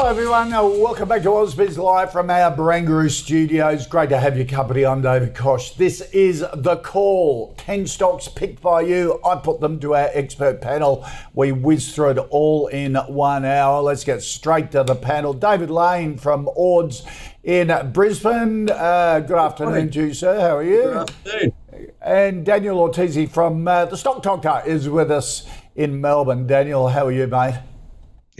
Hello, everyone. Uh, welcome back to Ausbiz Live from our Barangaroo studios. Great to have your company. I'm David Koch. This is The Call. 10 stocks picked by you. I put them to our expert panel. We whiz through it all in one hour. Let's get straight to the panel. David Lane from Ords in Brisbane. Uh, good afternoon to you, sir. How are you? Good afternoon. And Daniel Ortisi from uh, The Stock Doctor is with us in Melbourne. Daniel, how are you, mate?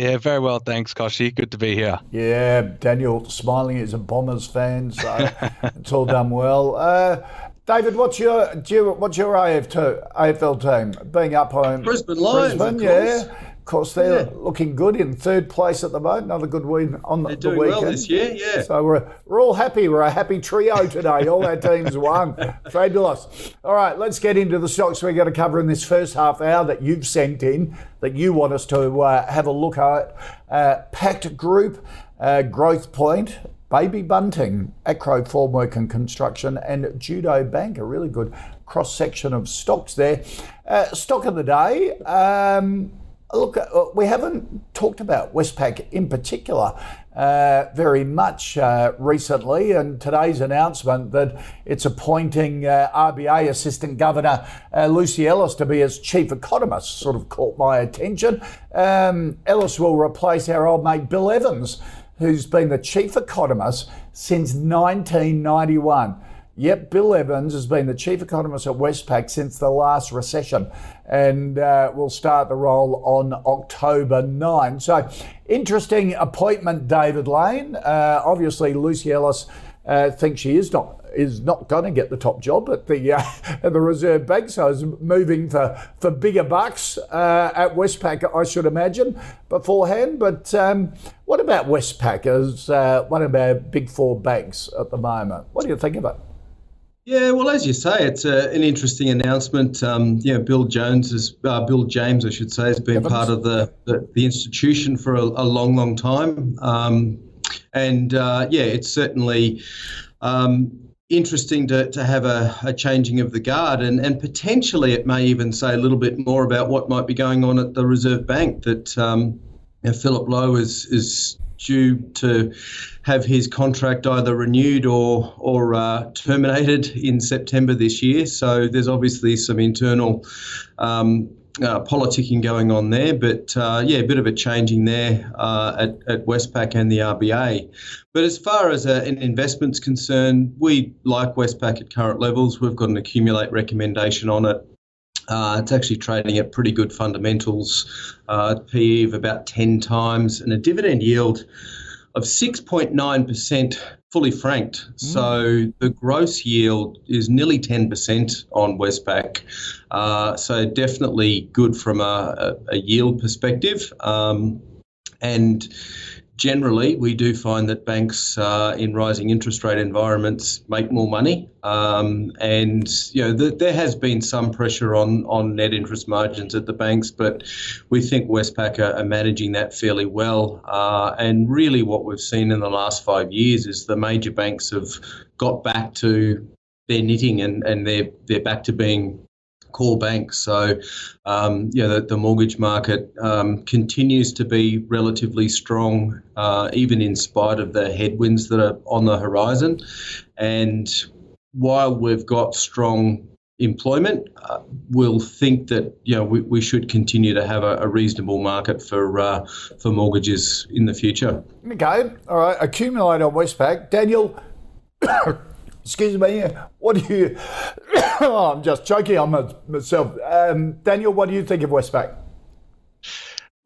Yeah, very well, thanks, Kochie. Good to be here. Yeah, Daniel smiling is a Bombers fan, so it's all done well. Uh, David, what's your do you, what's your AF2, AFL team? Being up home, Brisbane Lions, Brisbane, of yeah. Course. Of course, they're Yeah. looking good in third place at the moment. Another good win on They're the doing weekend. well this year, yeah. So we're, we're all happy. We're a happy trio today. All our teams won. Fabulous. All right, let's get into the stocks we're going to cover in this first half hour that you've sent in that you want us to uh, have a look at. Uh, Pact Group, uh, Growthpoint, Baby Bunting, Acrow Formwork and Construction, and Judo Bank. A really good cross section of stocks there. Uh, stock of the day. Um, Look, uh, we haven't talked about Westpac in particular uh, very much uh, recently, and today's announcement that it's appointing uh, RBA Assistant Governor uh, Luci Ellis to be its chief economist sort of caught my attention. Um, Ellis will replace our old mate Bill Evans, who's been the chief economist since 1991. Yep, Bill Evans has been the chief economist at Westpac since the last recession and uh, will start the role on October 9. So, interesting appointment, David Lane. Uh, obviously, Luci Ellis uh, thinks she is not is not going to get the top job at the uh, at the Reserve Bank, so is moving for for bigger bucks uh, at Westpac, I should imagine beforehand. But um, what about Westpac as uh, one of our big four banks at the moment? What do you think of it? Yeah, well, as you say, it's a, an interesting announcement. Um, you know, Bill Jones is uh, Bill James, I should say, has been Evans. part of the, the, the institution for a, a long, long time. Um, and uh, yeah, it's certainly um, interesting to, to have a, a changing of the guard, and, and potentially it may even say a little bit more about what might be going on at the Reserve Bank. That um, you know, Philip Lowe is is due to have his contract either renewed or or uh, terminated in September this year. So there's obviously some internal um, uh, politicking going on there, but uh, yeah, a bit of a changing there uh, at, at Westpac and the RBA. But as far as uh, an investment's concerned, we like Westpac at current levels. We've got an accumulate recommendation on it. Uh, it's actually trading at pretty good fundamentals, uh, PE of about 10 times, and a dividend yield of 6.9% fully franked. So the gross yield is nearly 10% on Westpac. Uh, so definitely good from a, a, a yield perspective. Um, and generally, we do find that banks uh, in rising interest rate environments make more money. Um, and you know, th- there has been some pressure on on net interest margins at the banks, but we think Westpac are, are managing that fairly well. Uh, and really, what we've seen in the last five years is the major banks have got back to their knitting, and and they're they're back to being core banks. So, um, yeah, the, the mortgage market um, continues to be relatively strong, uh, even in spite of the headwinds that are on the horizon. And while we've got strong employment, uh, we'll think that you know we, we should continue to have a, a reasonable market for uh, for mortgages in the future. Okay, all right. Accumulate on Westpac. Daniel, excuse me. What do you? oh, I'm just joking on myself. Um, Daniel, what do you think of Westpac?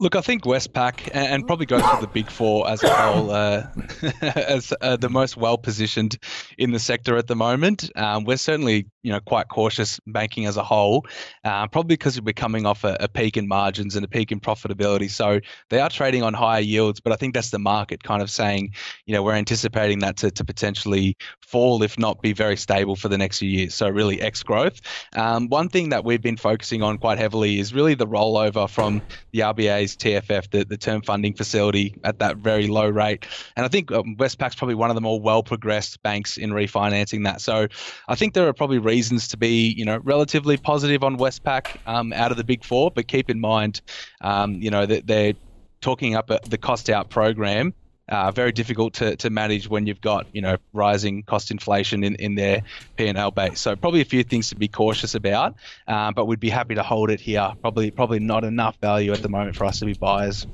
Look, I think Westpac and probably goes for the big four as a whole uh, as uh, the most well positioned in the sector at the moment. Um, we're certainly you know quite cautious banking as a whole, uh, probably because we're coming off a, a, peak in margins and a peak in profitability. So they are trading on higher yields, but I think that's the market kind of saying you know we're anticipating that to, to potentially fall if not be very stable for the next few years. So really X growth. Um, one thing that we've been focusing on quite heavily is really the rollover from the RBA TFF, the, the term funding facility, at that very low rate. And I think um, Westpac's probably one of the more well progressed banks in refinancing that. So I think there are probably reasons to be, you know, relatively positive on Westpac um, out of the big four, but keep in mind, um, you know, that they're talking up the cost out program uh, very difficult to, to manage when you've got you know rising cost inflation in, in their P&L base. So probably a few things to be cautious about, uh, but we'd be happy to hold it here. Probably probably not enough value at the moment for us to be buyers.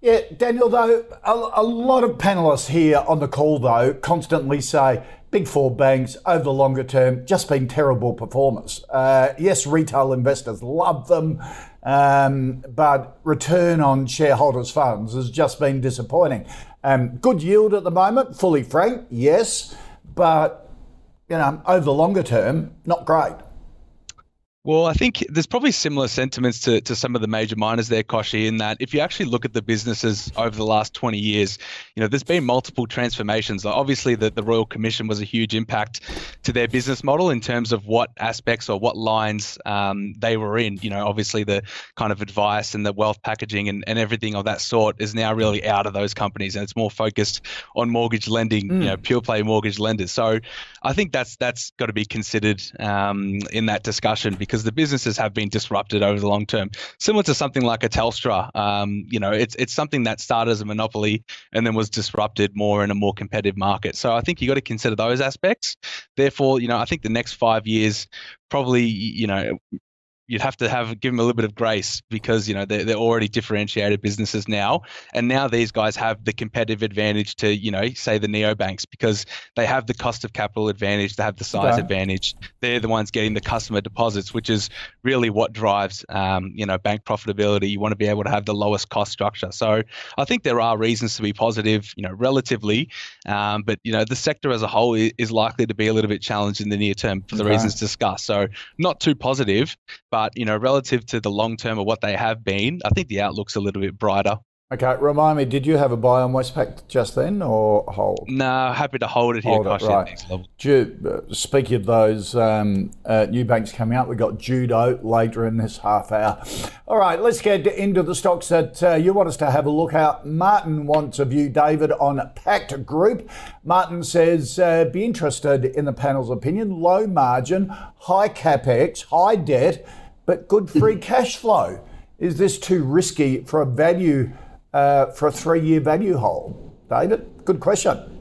Yeah, Daniel, though, a, a lot of panelists here on the call, though, constantly say big four banks over the longer term just been terrible performers. Uh, yes, retail investors love them. Um, but return on shareholders' funds has just been disappointing. Um, good yield at the moment, fully frank, yes, but you know over the longer term, not great. Well, I think there's probably similar sentiments to, to some of the major miners there, Kochie, in that if you actually look at the businesses over the last 20 years, you know, there's been multiple transformations. Obviously, the, the Royal Commission was a huge impact to their business model in terms of what aspects or what lines um, they were in. You know, obviously the kind of advice and the wealth packaging and, and everything of that sort is now really out of those companies and it's more focused on mortgage lending, mm. you know, pure play mortgage lenders. So I think that's that's got to be considered um, in that discussion because because the businesses have been disrupted over the long term. Similar to something like a Telstra, um, you know, it's it's something that started as a monopoly and then was disrupted more in a more competitive market. So I think you got to consider those aspects. Therefore, you know, I think the next five years probably, you know, you'd have to have give them a little bit of grace because you know they're, they're already differentiated businesses now. And now these guys have the competitive advantage to you know say the neobanks because they have the cost of capital advantage they have the size advantage. They're the ones getting the customer deposits which is really what drives um, you know bank profitability. You want to be able to have the lowest cost structure. So i think there are reasons to be positive you know relatively um, but you know the sector as a whole is likely to be a little bit challenged in the near term for the reasons discussed. So not too positive but you know, relative to the long term of what they have been, I think the outlook's a little bit brighter. Okay, remind me, did you have a buy on Westpac just then or hold? No, happy to hold it here. hold here, it, right. Ju- speaking of those um, uh, new banks coming out, we've got Judo later in this half hour. All right, let's get into the stocks that uh, you want us to have a look at. Martin wants a view, David, on Pact Group. Martin says, uh, be interested in the panel's opinion. Low margin, high capex, high debt, but good free cash flow. Is this too risky for a value? uh, for a three year value hold? David, good question.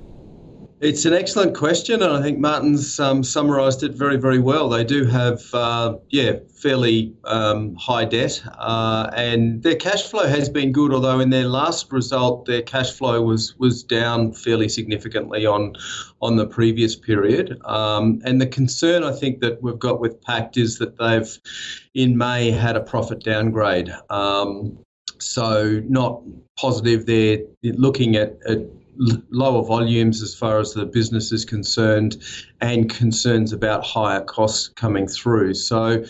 It's an excellent question, and I think Martin's um, summarised it very, very well. They do have, uh, yeah, fairly um, high debt, uh, and their cash flow has been good. Although in their last result, their cash flow was was down fairly significantly on on the previous period. Um, and the concern I think that we've got with Pact is that they've in May had a profit downgrade. Um, so not positive They're Looking at, at lower volumes as far as the business is concerned and concerns about higher costs coming through. So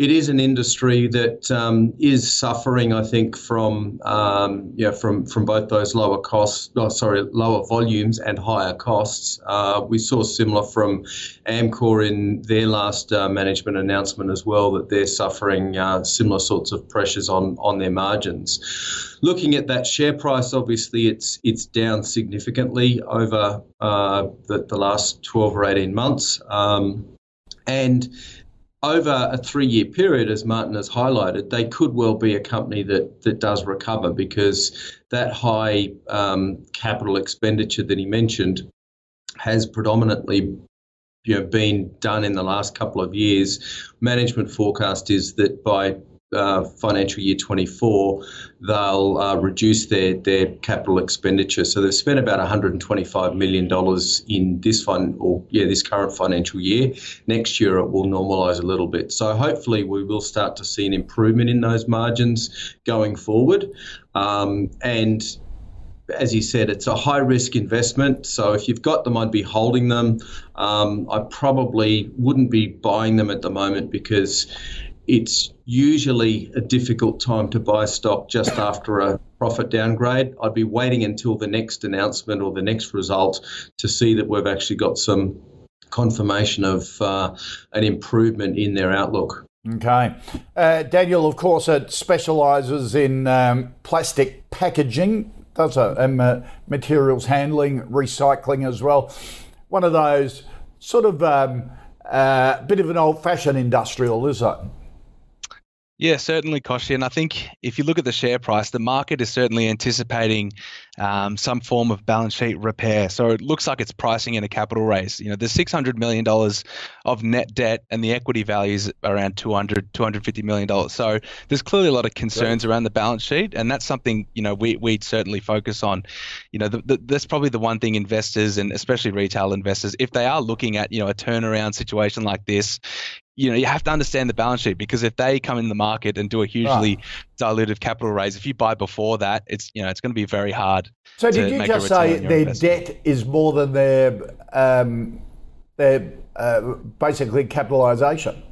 it is an industry that um, is suffering, I think, from um, yeah from from both those lower costs, oh, sorry, lower volumes and higher costs. Uh, we saw similar from Amcor in their last uh, management announcement as well that they're suffering uh, similar sorts of pressures on on their margins looking at that share price, obviously it's it's down significantly over uh, the, the last 12 or 18 months. Um, and over a three year period, as Martin has highlighted, they could well be a company that, that does recover because that high um, capital expenditure that he mentioned has predominantly you know, been done in the last couple of years. Management forecast is that by uh, financial year 24, they'll uh, reduce their, their capital expenditure. So they've spent about 125 million dollars in this fund, or yeah, this current financial year. Next year it will normalise a little bit. So hopefully we will start to see an improvement in those margins going forward, um, and as you said, it's a high risk investment. So if you've got them, I'd be holding them. Um, I probably wouldn't be buying them at the moment because it's usually a difficult time to buy stock just after a profit downgrade. I'd be waiting until the next announcement or the next result to see that we've actually got some confirmation of uh, an improvement in their outlook. Okay. Uh, Daniel, of course, it specialises in um, plastic packaging does it, and uh, materials handling, recycling as well. One of those sort of um, uh, bit of an old-fashioned industrial, is it? Yeah, certainly, Kochie. And I think if you look at the share price, the market is certainly anticipating um, some form of balance sheet repair. So it looks like it's pricing in a capital raise. You know, there's $600 million of net debt and the equity value is around $200, $250 million. So there's clearly a lot of concerns around the balance sheet. And that's something, you know, we, we'd certainly focus on. You know, the, the, that's probably the one thing investors and especially retail investors, if they are looking at, you know, a turnaround situation like this, you know, you have to understand the balance sheet because if they come in the market and do a hugely right. dilutive capital raise, if you buy before that, it's you know it's going to be very hard. So did you just say their investment. debt is more than their um, their uh, basically capitalisation?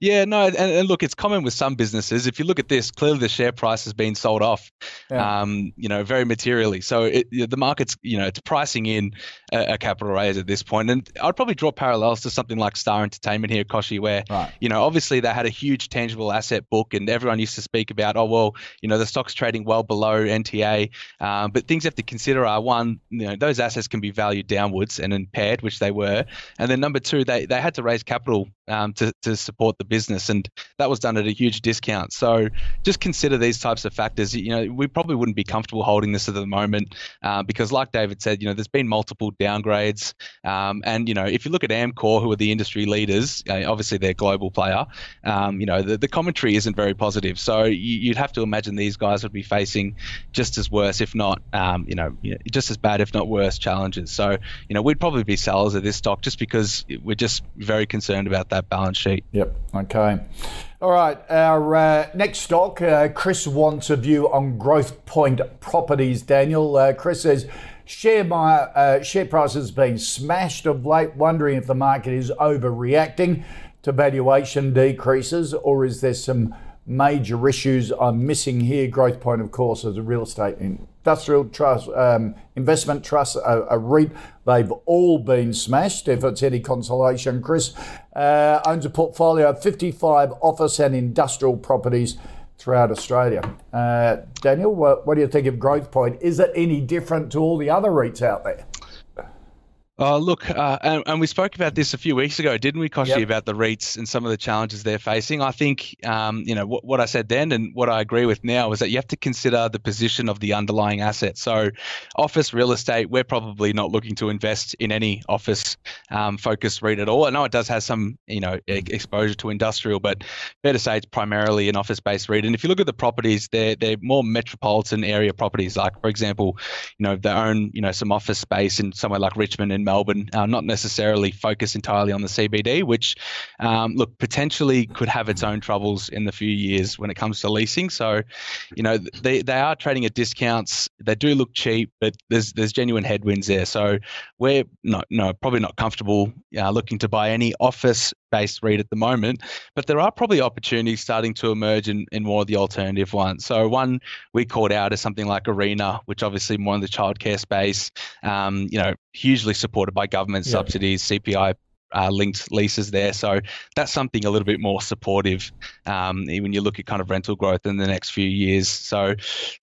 Yeah, no, and, and, look, it's common with some businesses. If you look at this, clearly the share price has been sold off, yeah. um, you know, very materially. So it, the market's, you know, it's pricing in a, a, capital raise at this point. And I'd probably draw parallels to something like Star Entertainment here, Kochie, where, right. you know, obviously they had a huge tangible asset book, and everyone used to speak about, oh well, you know, the stock's trading well below NTA. Um, but things you have to consider are one, you know, those assets can be valued downwards and impaired, which they were, and then number two, they they had to raise capital um, to to support the business, and that was done at a huge discount. So just consider these types of factors. You know, we probably wouldn't be comfortable holding this at the moment uh, because, like David said, you know, there's been multiple downgrades, um, and you know, if you look at Amcor, who are the industry leaders, uh, obviously they're a global player. Um, you know, the, the commentary isn't very positive. So you, would have to imagine these guys would be facing just as worse, if not, um, you know, just as bad, if not worse, challenges. So you know, we'd probably be sellers of this stock just because we're just very concerned about that balance sheet. Yep. Okay. All right, our uh, next stock, uh, Chris wants a view on Growthpoint Properties. Daniel, uh, Chris says share my uh, share price has been smashed of late. Wondering if the market is overreacting to valuation decreases, or is there some major issues I'm missing here? Growthpoint, of course, is a real estate industrial trust, um, investment trust, a, a, REIT. They've all been smashed. If it's any consolation, Chris uh, owns a portfolio of 55 office and industrial properties throughout Australia. Uh, Daniel, what, what do you think of Growthpoint? Is it any different to all the other REITs out there? Uh, look, uh, and, and, we spoke about this a few weeks ago, didn't we, Kochie, yep. about the REITs and some of the challenges they're facing? I think, um, you know, what, what, I said then and what I agree with now is that you have to consider the position of the underlying asset. So, office real estate, we're probably not looking to invest in any office um, focused REIT at all. I know it does have some, you know, exposure to industrial, but fair to say it's primarily an office based REIT. And if you look at the properties, they're, they're more metropolitan area properties. Like, for example, you know, they own, you know, some office space in somewhere like Richmond and Melbourne, uh, not necessarily focus entirely on the CBD, which, um, look, potentially could have its own troubles in the few years when it comes to leasing. So, you know, they, they are trading at discounts. They do look cheap, but there's there's genuine headwinds there. So we're not no probably not comfortable uh, looking to buy any office based REIT at the moment, but there are probably opportunities starting to emerge in, in more of the alternative ones. So one we called out is something like Arena, which obviously more in the childcare space, um, you know, hugely supported by government yeah. subsidies, CPI uh, linked leases there. So that's something a little bit more supportive um, when you look at kind of rental growth in the next few years. So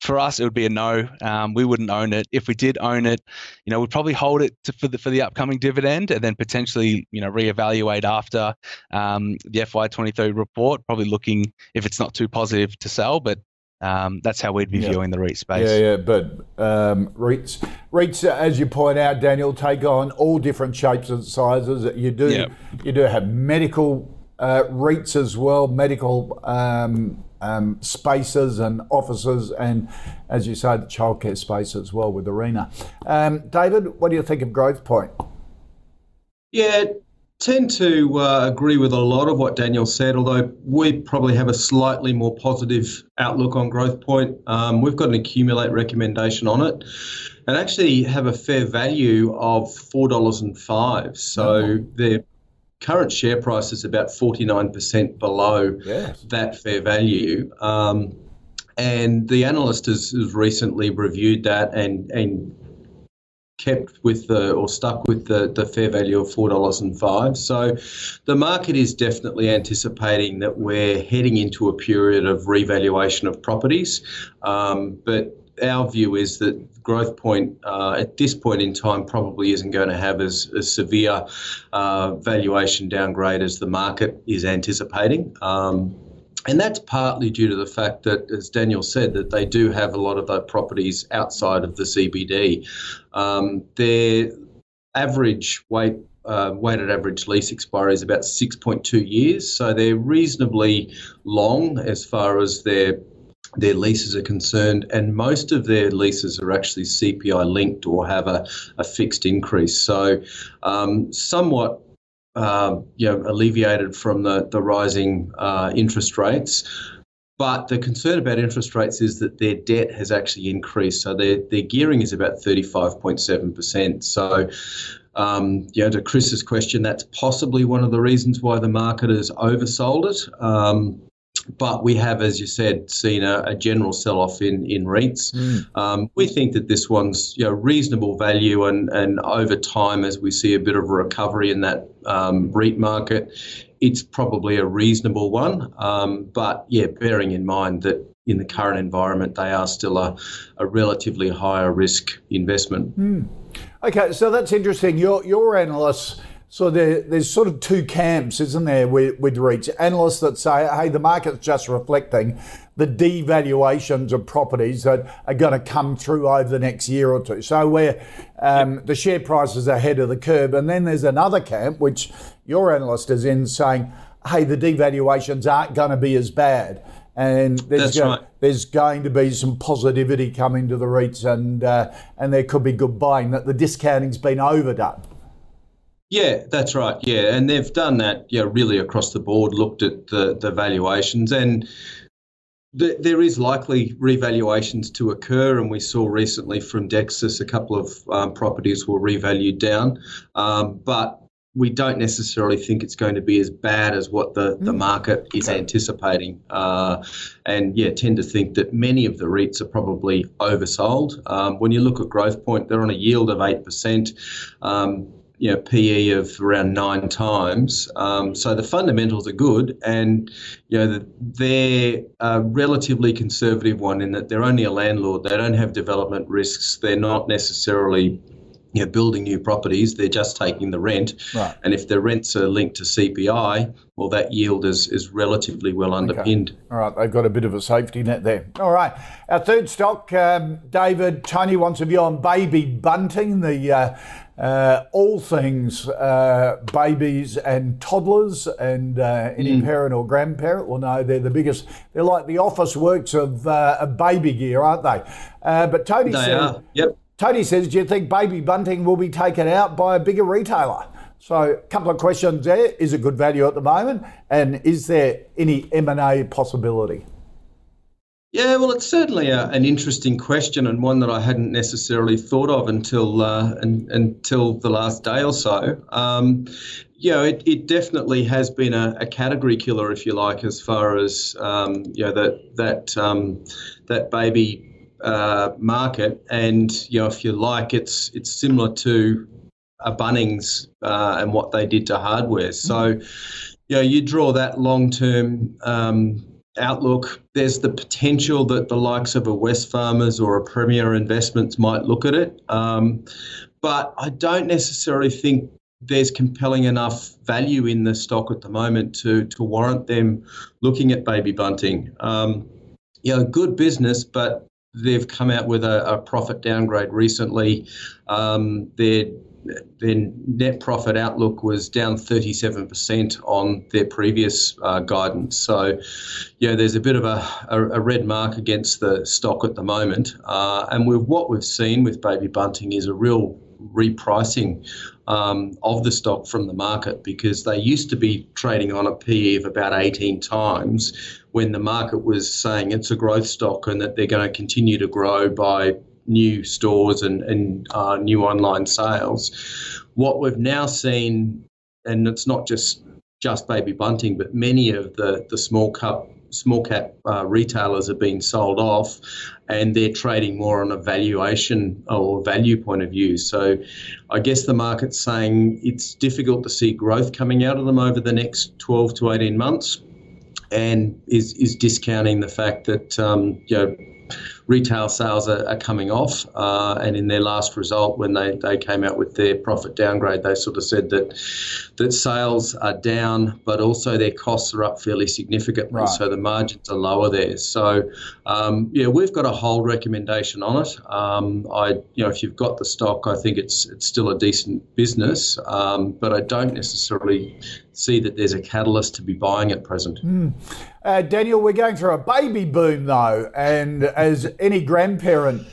for us, it would be a no. Um, we wouldn't own it. If we did own it, you know, we'd probably hold it to, for the for the upcoming dividend and then potentially, you know, reevaluate after um, the FY23 report. Probably looking if it's not too positive to sell, but um, that's how we'd be yeah. viewing the REIT space. Yeah, yeah, but um, REITs, REITs, as you point out, Daniel, take on all different shapes and sizes. You do, yeah. you do have medical uh, REITs as well, medical um, um, spaces and offices, and as you say, the childcare space as well with Arena. Um, David, what do you think of Growthpoint? Yeah, tend to uh, agree with a lot of what Daniel said, although we probably have a slightly more positive outlook on Growthpoint. Um, we've got an accumulate recommendation on it and actually have a fair value of $4.05. So their current share price is about 49% below Yes. that fair value. Um, and the analyst has, has recently reviewed that and, and kept with the or stuck with the, the fair value of four dollars and five. So the market is definitely anticipating that we're heading into a period of revaluation of properties. Um, but our view is that Growthpoint uh, at this point in time probably isn't going to have as, as severe uh, valuation downgrade as the market is anticipating. Um, and that's partly due to the fact that, as Daniel said, that they do have a lot of their properties outside of the CBD. Um, their average weight, uh, weighted average lease expiry is about 6.2 years, so they're reasonably long as far as their their leases are concerned, and most of their leases are actually CPI linked or have a, a fixed increase. So, um, somewhat um, you know, alleviated from the, the rising uh, interest rates. But the concern about interest rates is that their debt has actually increased. So their, their gearing is about 35.7%. So, um, you know, to Chris's question, that's possibly one of the reasons why the market has oversold it. Um, but we have, as you said, seen a, a general sell-off in in REITs. Um, we think that this one's you know reasonable value, and and over time, as we see a bit of a recovery in that um, REIT market, it's probably a reasonable one. Um, but yeah, bearing in mind that in the current environment, they are still a, a relatively higher risk investment. Okay, so that's interesting. Your your analysts. So there, there's sort of two camps, isn't there, with, with REITs? Analysts that say, hey, the market's just reflecting the devaluations of properties that are going to come through over the next year or two. So where um, the share price is ahead of the curve. And then there's another camp, which your analyst is in, saying, hey, the devaluations aren't going to be as bad. And there's, go- right. there's going to be some positivity coming to the REITs, and uh, and there could be good buying. That the discounting's been overdone. Yeah, that's right. Yeah, and they've done that. Yeah, really across the board, looked at the the valuations, and th- there is likely revaluations to occur. And we saw recently from Dexus a couple of um, properties were revalued down, um, but we don't necessarily think it's going to be as bad as what the, the market is anticipating. Uh, and yeah, tend to think that many of the REITs are probably oversold. Um, when you look at Growthpoint, they're on a yield of 8%. Um, you know, PE of around nine times. Um, so the fundamentals are good, and you know they're a relatively conservative one in that they're only a landlord. They don't have development risks. They're not necessarily you know, building new properties. They're just taking the rent, Right. and if the rents are linked to CPI, well, that yield is is relatively well underpinned. All right, they've got a bit of a safety net there. All right, our third stock, um, David Tony wants a view on baby bunting, the uh, uh, all things uh, babies and toddlers, and uh, any parent or grandparent will know they're the biggest. They're like the Officeworks of, uh, of baby gear, aren't they? Uh, but Tony They said, are. Yep. Tony says, do you think baby bunting will be taken out by a bigger retailer? So, a couple of questions there. Is it good value at the moment? And is there any M&A possibility? Yeah, well, it's certainly a, an interesting question and one that I hadn't necessarily thought of until uh, un, until the last day or so. Um, you know, it, it definitely has been a, a category killer, if you like, as far as um, you know that that um, that baby uh, market. And you know, if you like, it's it's similar to a Bunnings uh, and what they did to hardware. So, you know, you draw that long term um, outlook. There's the potential that the likes of a Wesfarmers or a Premier Investments might look at it, um, but I don't necessarily think there's compelling enough value in the stock at the moment to to warrant them looking at baby bunting. Um, you know, good business, but they've come out with a, a profit downgrade recently. Um, their their net profit outlook was down 37% on their previous uh, guidance. So, yeah, there's a bit of a, a, a, red mark against the stock at the moment. Uh, and with what we've seen with Baby Bunting is a real repricing um, of the stock from the market because they used to be trading on a PE of about 18 times when the market was saying it's a growth stock and that they're going to continue to grow by new stores and, and uh, new online sales. What we've now seen, and it's not just just baby bunting, but many of the, the small cup small cap uh, retailers have been sold off and they're trading more on a valuation or value point of view. So I guess the market's saying it's difficult to see growth coming out of them over the next 12 to 18 months and is, is discounting the fact that um, you know retail sales are, are coming off. Uh, and in their last result, when they, they came out with their profit downgrade, they sort of said that that sales are down, but also their costs are up fairly significantly. Right. So the margins are lower there. So um, yeah, we've got a hold recommendation on it. Um, I you know if you've got the stock, I think it's it's still a decent business, um, but I don't necessarily see that there's a catalyst to be buying at present. Mm. Uh, Daniel, we're going through a baby boom though, and as any grandparent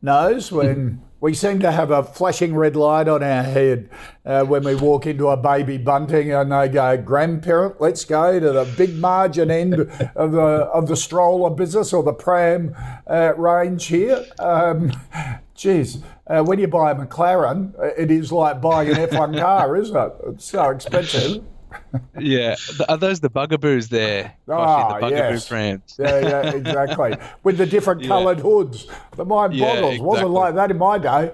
knows, when we seem to have a flashing red light on our head uh, when we walk into a baby bunting and they go, grandparent, let's go to the big margin end of the of the stroller business or the pram uh, range here. Um, geez, uh, when you buy a McLaren, it is like buying an F1 car, isn't it? It's so expensive yeah, are those the bugaboos there? Ah, the bugaboo yes. friends. yeah, yeah, exactly. With the different yeah. coloured hoods. The mind boggles. Yeah, exactly. Wasn't like that in my day.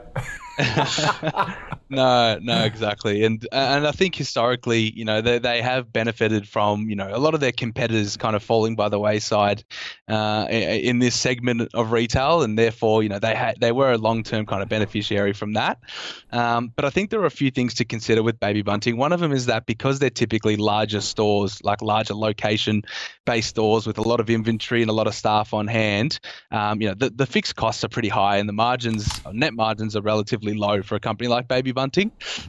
no, no, exactly, and and I think historically, you know, they they have benefited from you know a lot of their competitors kind of falling by the wayside uh, in this segment of retail, and therefore, you know, they had they were a long term kind of beneficiary from that. Um, but I think there are a few things to consider with Baby Bunting. One of them is that because they're typically larger stores, like larger location based stores with a lot of inventory and a lot of staff on hand, um, you know, the, the fixed costs are pretty high, and the margins, net margins, are relatively low for a company like Baby Bunting.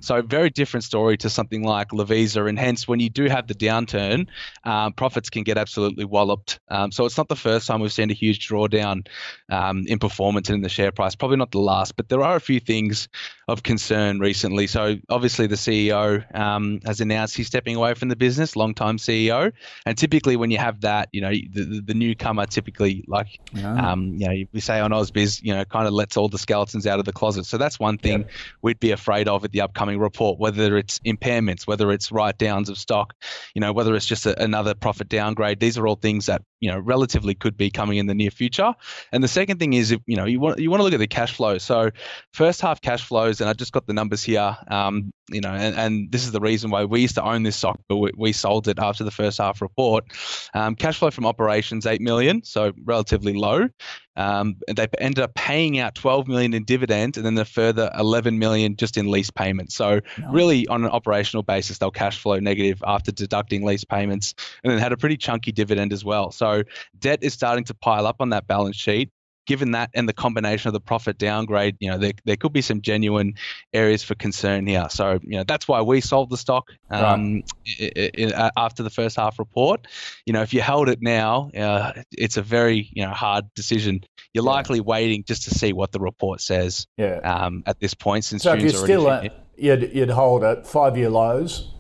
So very different story to something like Lovisa, and hence when you do have the downturn, um, profits can get absolutely walloped. Um, so it's not the first time we've seen a huge drawdown um, in performance and in the share price. Probably not the last, but there are a few things of concern recently. So obviously the CEO um, has announced he's stepping away from the business, long-time CEO, and typically when you have that, you know, the, the newcomer typically like, yeah. um, you know, we say on Ausbiz, you know, kind of lets all the skeletons out of the closet. So that's one thing we'd be afraid of at the upcoming report, whether it's impairments, whether it's write downs of stock, you know, whether it's just a, another profit downgrade. These are all things that you know relatively could be coming in the near future. And the second thing is, you know, you want you want to look at the cash flow. So first half cash flows, and I just got the numbers here. Um, you know, and, and this is the reason why we used to own this stock, but we, we sold it after the first half report. Um, cash flow from operations eight million, so relatively low. Um, they ended up paying out 12 million in dividends and then a further 11 million just in lease payments. So no. really, on an operational basis, they'll cash flow negative after deducting lease payments, and then had a pretty chunky dividend as well. So debt is starting to pile up on that balance sheet given that and the combination of the profit downgrade, you know, there, there could be some genuine areas for concern here. So, you know, that's why we sold the stock um, right. Uh, after the first half report. You know, if you held it now, uh, it's a very, you know, hard decision. You're yeah. likely waiting just to see what the report says yeah. um, at this point since so June's if you're already still, you'd, you'd hold it five year lows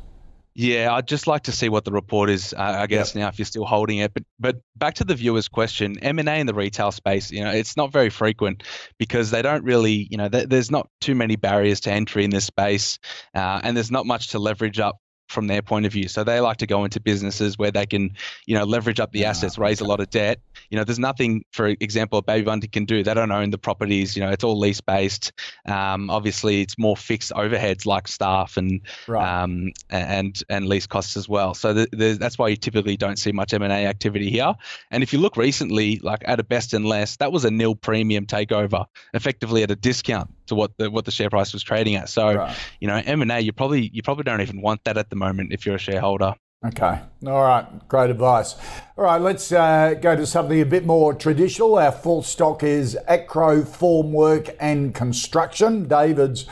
yeah, I'd just like to see what the report is. Uh, I guess yep. now if you're still holding it, but but back to the viewer's question, M and A in the retail space, you know, it's not very frequent because they don't really, you know, th- there's not too many barriers to entry in this space, uh, and there's not much to leverage up from their point of view. So they like to go into businesses where they can, you know, leverage up the assets, raise a lot of debt. You know, there's nothing, for example, Baby Bunting can do. They don't own the properties. You know, it's all lease based. Um, obviously, it's more fixed overheads like staff and right. um, and and lease costs as well. So the, the, that's why you typically don't see much M and A activity here. And if you look recently, like at a best and less, that was a nil premium takeover, effectively at a discount to what the what the share price was trading at. So, right. you know, M and A, you probably you probably don't even want that at the moment if you're a shareholder. Okay. All right. Great advice. All right. Let's uh, go to something a bit more traditional. Our full stock is Acrow Formwork and Construction. David's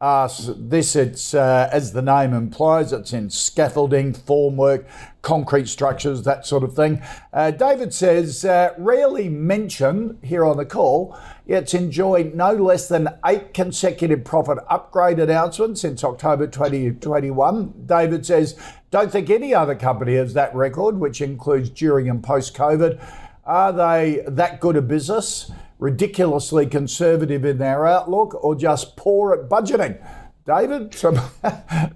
asks this. It's uh, as the name implies, it's in scaffolding, formwork, concrete structures, that sort of thing. Uh, David says, uh, rarely mentioned here on the call, it's enjoyed no less than eight consecutive profit upgrade announcements since October 2021. David says, don't think any other company has that record, which includes during and post COVID. Are they that good a business? ridiculously conservative in their outlook or just poor at budgeting? David, some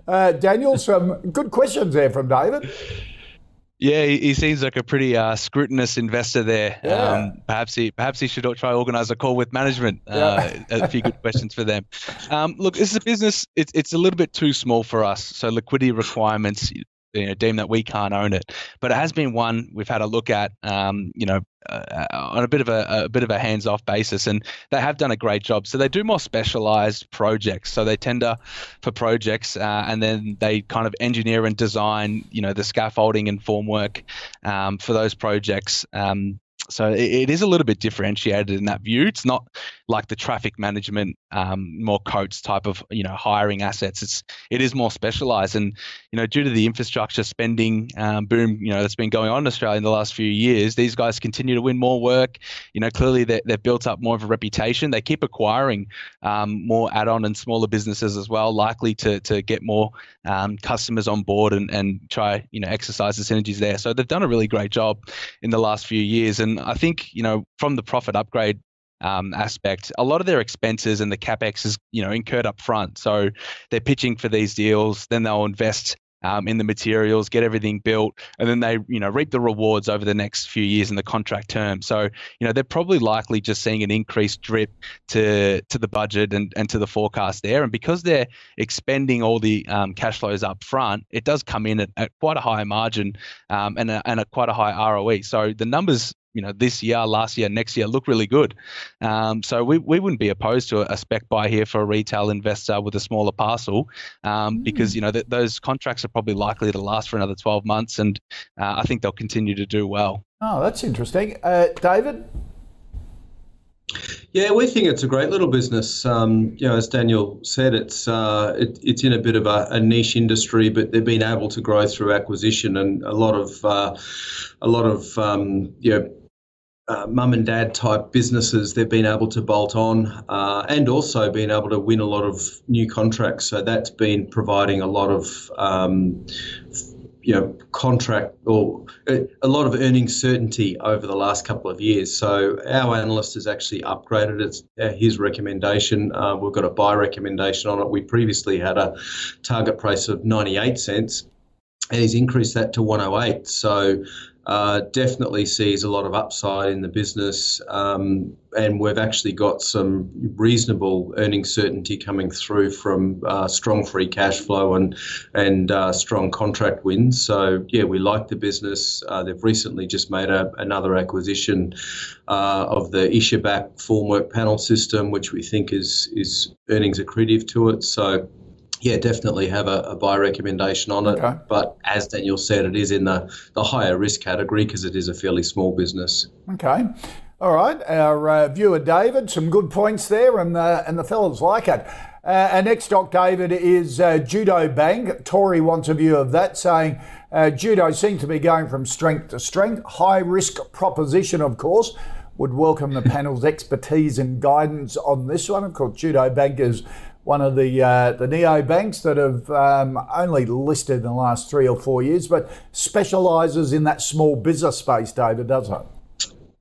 uh, Daniel, some good questions there from David. Yeah, he, he seems like a pretty uh, scrutinous investor there. Yeah. Um, perhaps he perhaps he should try organise a call with management. Uh, a few good questions for them. Um, look, this is a business. It's it's a little bit too small for us. So liquidity requirements you know, deem that we can't own it. But it has been one we've had a look at, um, you know, uh, on a bit of a, a bit of a hands-off basis, and they have done a great job. So they do more specialized projects. So they tender for projects, uh, and then they kind of engineer and design, you know, the scaffolding and formwork um, for those projects. Um, so it, it is a little bit differentiated in that view. It's not like the traffic management, um, more coats type of you know hiring assets. It's it is more specialised, and you know due to the infrastructure spending um, boom, you know that's been going on in Australia in the last few years, these guys continue to win more work. You know clearly they, they've built up more of a reputation. They keep acquiring um, more add-on and smaller businesses as well, likely to to get more um, customers on board and and try you know exercise the synergies there. So they've done a really great job in the last few years, and I think you know from the profit upgrade um, aspect, a lot of their expenses and the capex is you know incurred up front. So they're pitching for these deals, then they'll invest um, in the materials, get everything built, and then they you know reap the rewards over the next few years in the contract term. So you know they're probably likely just seeing an increased drip to to the budget and, and to the forecast there. And because they're expending all the um, cash flows up front, it does come in at, at quite a high margin um, and a, and a quite a high ROE. So the numbers you know this year, last year, next year look really good. Um, so we, we wouldn't be opposed to a, a, spec buy here for a retail investor with a smaller parcel, um, mm. because you know th- those contracts are probably likely to last for another 12 months, and uh, I think they'll continue to do well. Oh, that's interesting, uh, David. Yeah, we think it's a great little business. Um, you know, as Daniel said, it's uh, it, it's in a bit of a, a, niche industry, but they've been able to grow through acquisition and a lot of uh, a lot of um, you know uh, mum and dad type businesses they've been able to bolt on uh, and also been able to win a lot of new contracts. So that's been providing a lot of um, you know contract or uh, a lot of earning certainty over the last couple of years. So our analyst has actually upgraded it, uh, his recommendation. Uh, we've got a buy recommendation on it. We previously had a target price of 98 cents and he's increased that to 108. So uh, definitely sees a lot of upside in the business, um, and we've actually got some reasonable earning certainty coming through from uh, strong free cash flow and and uh, strong contract wins. So yeah, we like the business. Uh, they've recently just made a, another acquisition uh, of the Ischebeck formwork panel system, which we think is is earnings accretive to it. So yeah, definitely have a, a buy recommendation on it. Okay. But as Daniel said, it is in the, the higher risk category because it is a fairly small business. Okay. All right. Our uh, viewer David, some good points there, and, uh, and the fellas like it. Uh, our next stock, David, is uh, Judo Bank. Tori wants a view of that, saying uh, Judo seems to be going from strength to strength. High risk proposition, of course. Would welcome the panel's expertise and guidance on this one. Of course, Judo Bank is one of the uh, the neo banks that have um, only listed in the last three or four years, but specialises in that small business space. David, does it?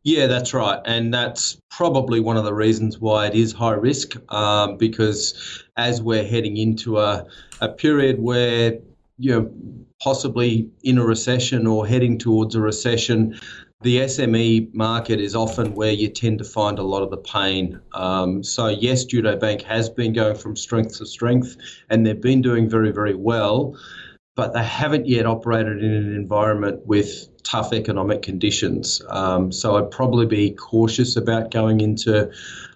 Yeah, that's right, and that's probably one of the reasons why it is high risk, um, because as we're heading into a, a period where you know possibly in a recession or heading towards a recession, the SME market is often where you tend to find a lot of the pain. Um, so, yes, Judo Bank has been going from strength to strength, and they've been doing very, very well, but they haven't yet operated in an environment with tough economic conditions. Um, so, I'd probably be cautious about going into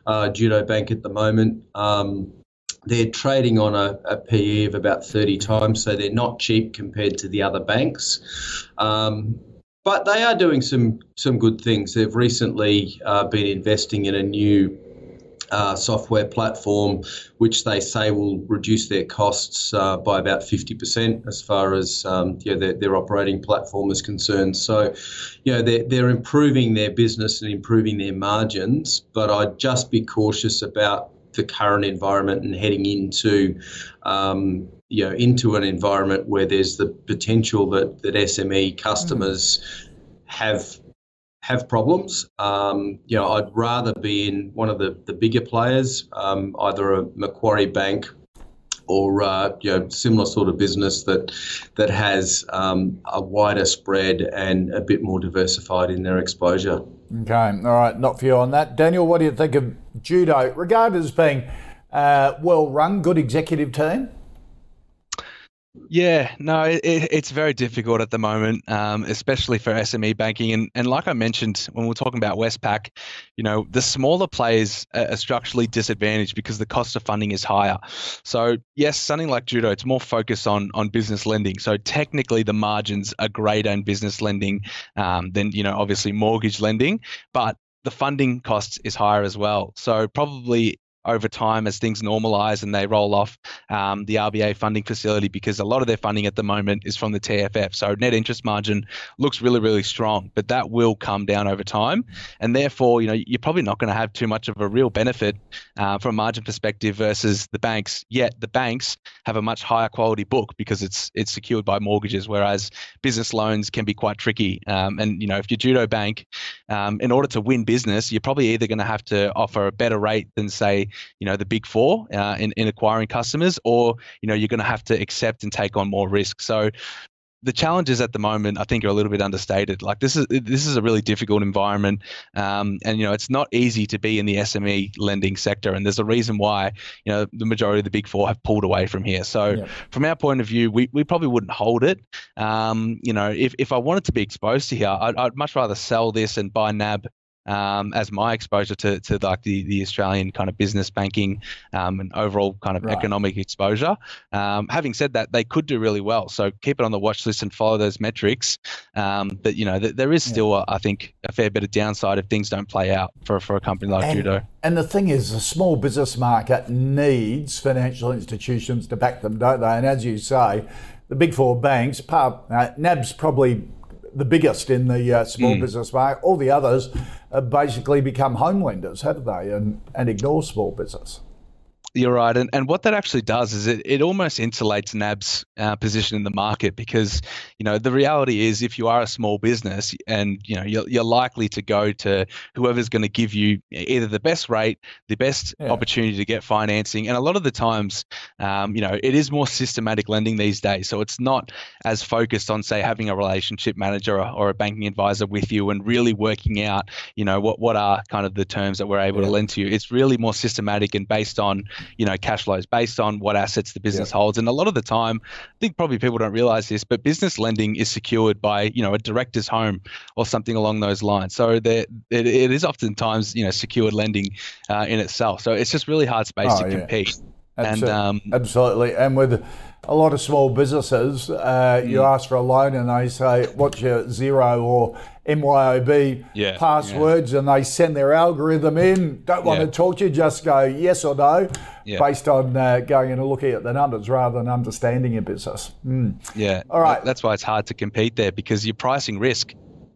uh, Judo Bank at the moment. Um, they're trading on a, a, PE of about 30 times, so they're not cheap compared to the other banks. But they are doing some some good things. They've recently uh, been investing in a new uh, software platform, which they say will reduce their costs uh, by about 50% as far as um, you know, their, their operating platform is concerned. So, you know, they're, they're improving their business and improving their margins, but I'd just be cautious about the current environment and heading into um, you know into an environment where there's the potential that that SME customers mm. have have problems. Um, you know, I'd rather be in one of the, the bigger players, um, either a Macquarie Bank or uh, you know similar sort of business that that has um, a wider spread and a bit more diversified in their exposure. Okay, all right, not for you on that, Daniel. What do you think of judo, regarded as being uh, well run, good executive team? Yeah, no, it, it's very difficult at the moment, um, especially for SME banking. And, and like I mentioned when we are talking about Westpac, you know, the smaller players are structurally disadvantaged because the cost of funding is higher. So yes, something like Judo, it's more focused on on business lending. So technically, the margins are greater in business lending um, than you know, obviously mortgage lending, but the funding cost is higher as well. So probably over time as things normalize and they roll off um, the RBA funding facility because a lot of their funding at the moment is from the TFF. So net interest margin looks really, really strong, but that will come down over time. And therefore, you know, you're probably not going to have too much of a real benefit uh, from a margin perspective versus the banks. Yet the banks have a much higher quality book because it's it's secured by mortgages, whereas business loans can be quite tricky. Um, and you know, if you're judo bank, um, in order to win business, you're probably either going to have to offer a better rate than say you know the big four uh, in, in acquiring customers or you know you're going to have to accept and take on more risk so the challenges at the moment, I think, are a little bit understated. Like this is this is a really difficult environment, um, and you know it's not easy to be in the SME lending sector. And there's a reason why you know the majority of the big four have pulled away from here. So yep. from our point of view, we, we probably wouldn't hold it. Um, you know, if, if I wanted to be exposed to here, I'd, I'd much rather sell this and buy NAB um, as my exposure to, to like the, the Australian kind of business banking um, and overall kind of right. economic exposure. Um, having said that, they could do really well. So keep it on the watch list and follow those metrics. Um, but you know, th- there is still, yeah. a, I think, a fair bit of downside if things don't play out for, for a company like and, Judo. And the thing is, the small business market needs financial institutions to back them, don't they? And as you say, the big four banks, uh, NAB's probably the biggest in the uh, small mm. business market. All the others have basically become home lenders, haven't they, and, and ignore small business. You're right, and and what that actually does is it, it almost insulates NAB's uh, position in the market because you know the reality is if you are a small business and you know you're, you're likely to go to whoever's going to give you either the best rate, the best yeah. opportunity to get financing, and a lot of the times, um, you know, it is more systematic lending these days. So it's not as focused on say having a relationship manager or, or a banking advisor with you and really working out, you know, what what are kind of the terms that we're able yeah. to lend to you. It's really more systematic and based on you know cash flows based on what assets the business yeah. holds and a lot of the time i think probably people don't realize this but business lending is secured by you know a director's home or something along those lines so there it, it is oftentimes you know secured lending uh, in itself so it's just really hard space oh, to yeah. compete Absolutely. and um, absolutely and with a lot of small businesses, uh, you mm. ask for a loan and they say, What's your Xero or MYOB yeah, passwords? Yeah. And they send their algorithm in. Don't want yeah. to talk to you, just go yes or no based on uh, going and looking at the numbers rather than understanding your business. Mm. Yeah. All right. That's why it's hard to compete there because you're pricing risk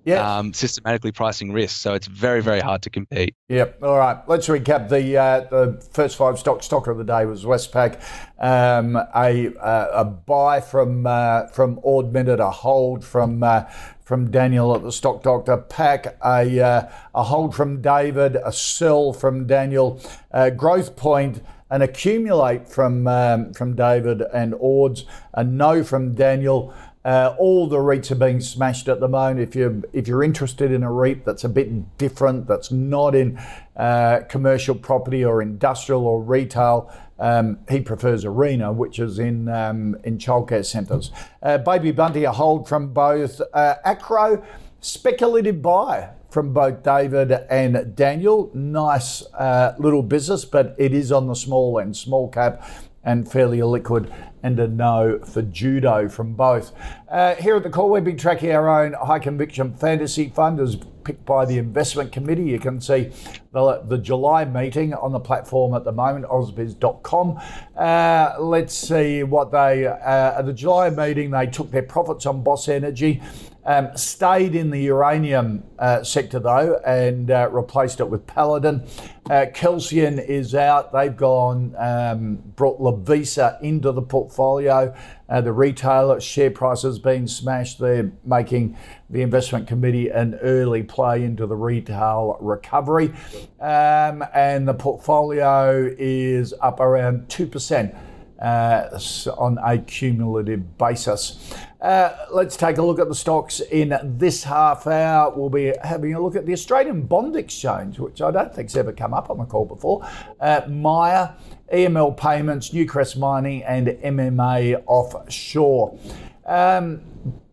yeah. Um, systematically pricing risk. So it's very, very hard to compete. Yep. All right. Let's recap. The uh, the first five stock stocker of the day was Westpac. Um, a, uh, a buy from uh, from Ord Minnett, a hold from uh, from Daniel at the Stock Doctor. Pact a uh, a hold from David, a sell from Daniel. Uh, Growthpoint an accumulate from um, from David and Ords, a no from Daniel. Uh, all the REITs are being smashed at the moment. If you're if you're interested in a REIT that's a bit different, that's not in uh, commercial property or industrial or retail, um, he prefers Arena, which is in um, in childcare centres. Uh, Baby Bunting a hold from both uh, Acrow, speculative buy from both David and Daniel. Nice uh, little business, but it is on the small end, small cap and fairly illiquid and a no for judo from both. Uh, here at the call, we've been tracking our own high conviction fantasy fund as picked by the investment committee. You can see the, the July meeting on the platform at the moment, ausbiz.com. Uh, let's see what they, uh, at the July meeting, they took their profits on Boss Energy. Um, stayed in the uranium uh, sector though and uh, replaced it with Paladin. Uh, Kelsian is out. They've gone, um, brought Lovisa into the portfolio. Uh, the retailer share price has been smashed. They're making the investment committee an early play into the retail recovery. Um, and the portfolio is up around 2%. Uh, on a cumulative basis. Uh, let's take a look at the stocks in this half hour. We'll be having a look at the Australian Bond Exchange, which I don't think's ever come up on the call before. Uh, EML Payments, Newcrest Mining, and MMA Offshore. Um,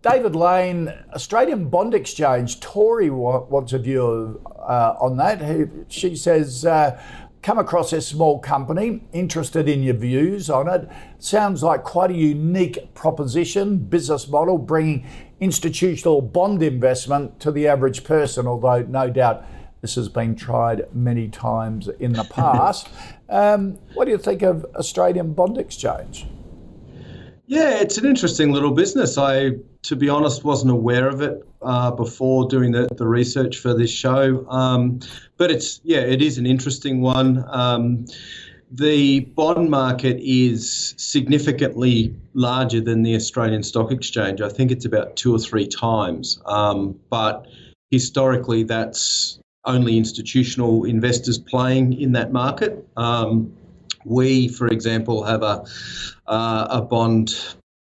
David Lane, Australian Bond Exchange. Tori wants a view uh, on that. She says uh, come across a small company, interested in your views on it. Sounds like quite a unique proposition, business model, bringing institutional bond investment to the average person, although no doubt this has been tried many times in the past. um, what do you think of Australian Bond Exchange? Yeah, it's an interesting little business. I, to be honest, wasn't aware of it uh, before doing the, the research for this show. Um, but it's, yeah, it is an interesting one. Um, the bond market is significantly larger than the Australian Stock Exchange. I think it's about two or three times. Um, but historically, that's only institutional investors playing in that market. Um, we, for example, have a uh, a bond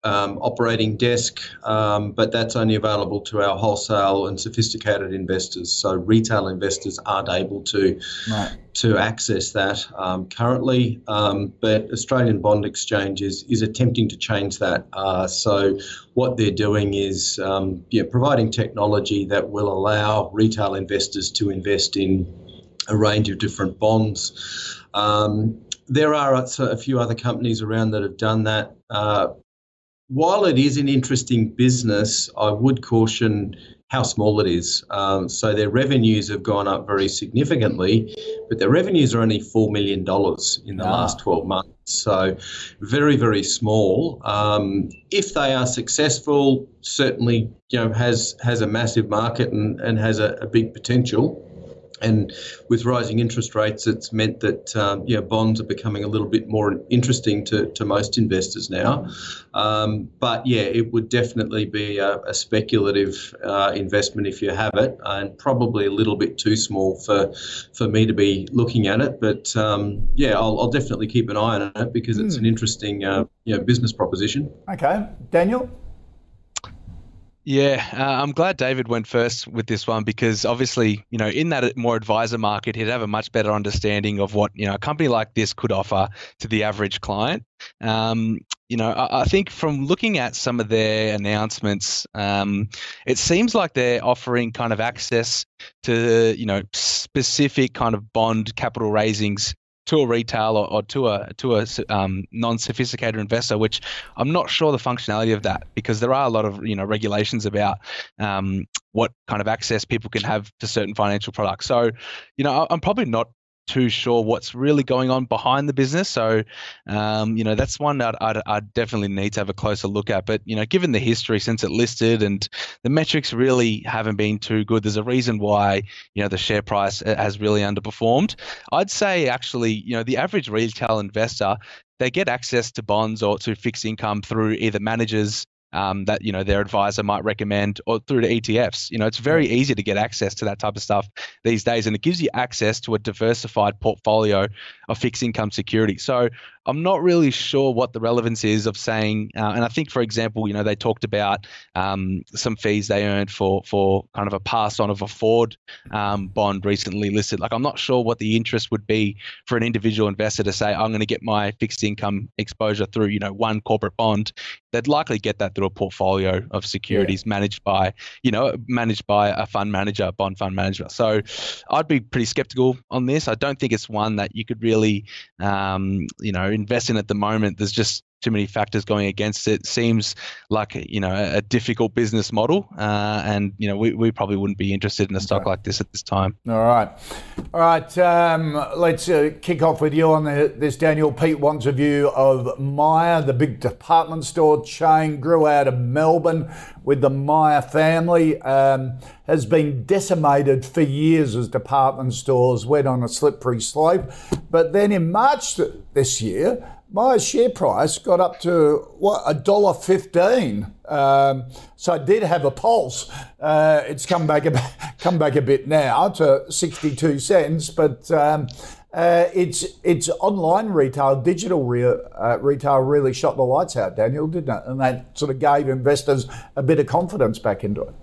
um, operating desk, um, but that's only available to our wholesale and sophisticated investors. So retail investors aren't able to right. to access that um, currently. Um, but Australian Bond Exchange is, is attempting to change that. Uh, so what they're doing is um, yeah, providing technology that will allow retail investors to invest in a range of different bonds. Um, there are a, few other companies around that have done that. Uh, while it is an interesting business, I would caution how small it is. Um, so their revenues have gone up very significantly, but their revenues are only $4 million in the ah. last 12 months. So very, very small. Um, if they are successful, certainly you know has has a massive market and, and has a, a big potential. And with rising interest rates, it's meant that um, bonds are becoming a little bit more interesting to, to most investors now. Um, but yeah, it would definitely be a, a speculative uh, investment if you have it, and probably a little bit too small for for me to be looking at it. But um, yeah, I'll, I'll, definitely keep an eye on it because it's mm. an interesting uh, you know, business proposition. Okay, Daniel. Yeah, uh, I'm glad David went first with this one because obviously, you know, in that more advisor market, he'd have a much better understanding of what you know a company like this could offer to the average client. Um, you know, I, I, think from looking at some of their announcements, um, it seems like they're offering kind of access to you know specific kind of bond capital raisings to a retail or, or to a to a um, non-sophisticated investor, which I'm not sure the functionality of that because there are a lot of you know regulations about um, what kind of access people can have to certain financial products. So, you know, I'm probably not too sure what's really going on behind the business. So, um, you know, that's one that I'd, I'd, definitely need to have a closer look at. But, you know, given the history since it listed and the metrics really haven't been too good, there's a reason why, you know, the share price has really underperformed. I'd say actually, you know, the average retail investor, they get access to bonds or to fixed income through either managers um, that you know their advisor might recommend, or through the ETFs. You know, it's very easy to get access to that type of stuff these days, and it gives you access to a diversified portfolio of fixed income security. So I'm not really sure what the relevance is of saying, uh, and I think, for example, you know, they talked about um, some fees they earned for for kind of a pass on of a Ford um, bond recently listed. Like, I'm not sure what the interest would be for an individual investor to say, I'm going to get my fixed income exposure through, you know, one corporate bond. They'd likely get that through a portfolio of securities yeah. managed by, you know, managed by a fund manager, bond fund manager. So, I'd be pretty skeptical on this. I don't think it's one that you could really, um, you know invest in at the moment, there's just too many factors going against it. Seems like you know a, a difficult business model, uh, and you know we, we probably wouldn't be interested in a stock like this at this time. All right, all right. Um, let's uh, kick off with you on the, this. Daniel Pete wants a view of Myer, the big department store chain, grew out of Melbourne with the Myer family. Um, has been decimated for years as department stores went on a slippery slope. But then in March this year, Myer share price got up to what a dollar fifteen. Um, so I did have a pulse. Uh, it's come back a come back a bit now to sixty two cents, but. Um, uh, it's it's online retail, digital re- uh, retail really shot the lights out, Daniel, didn't it? And that sort of gave investors a bit of confidence back into it.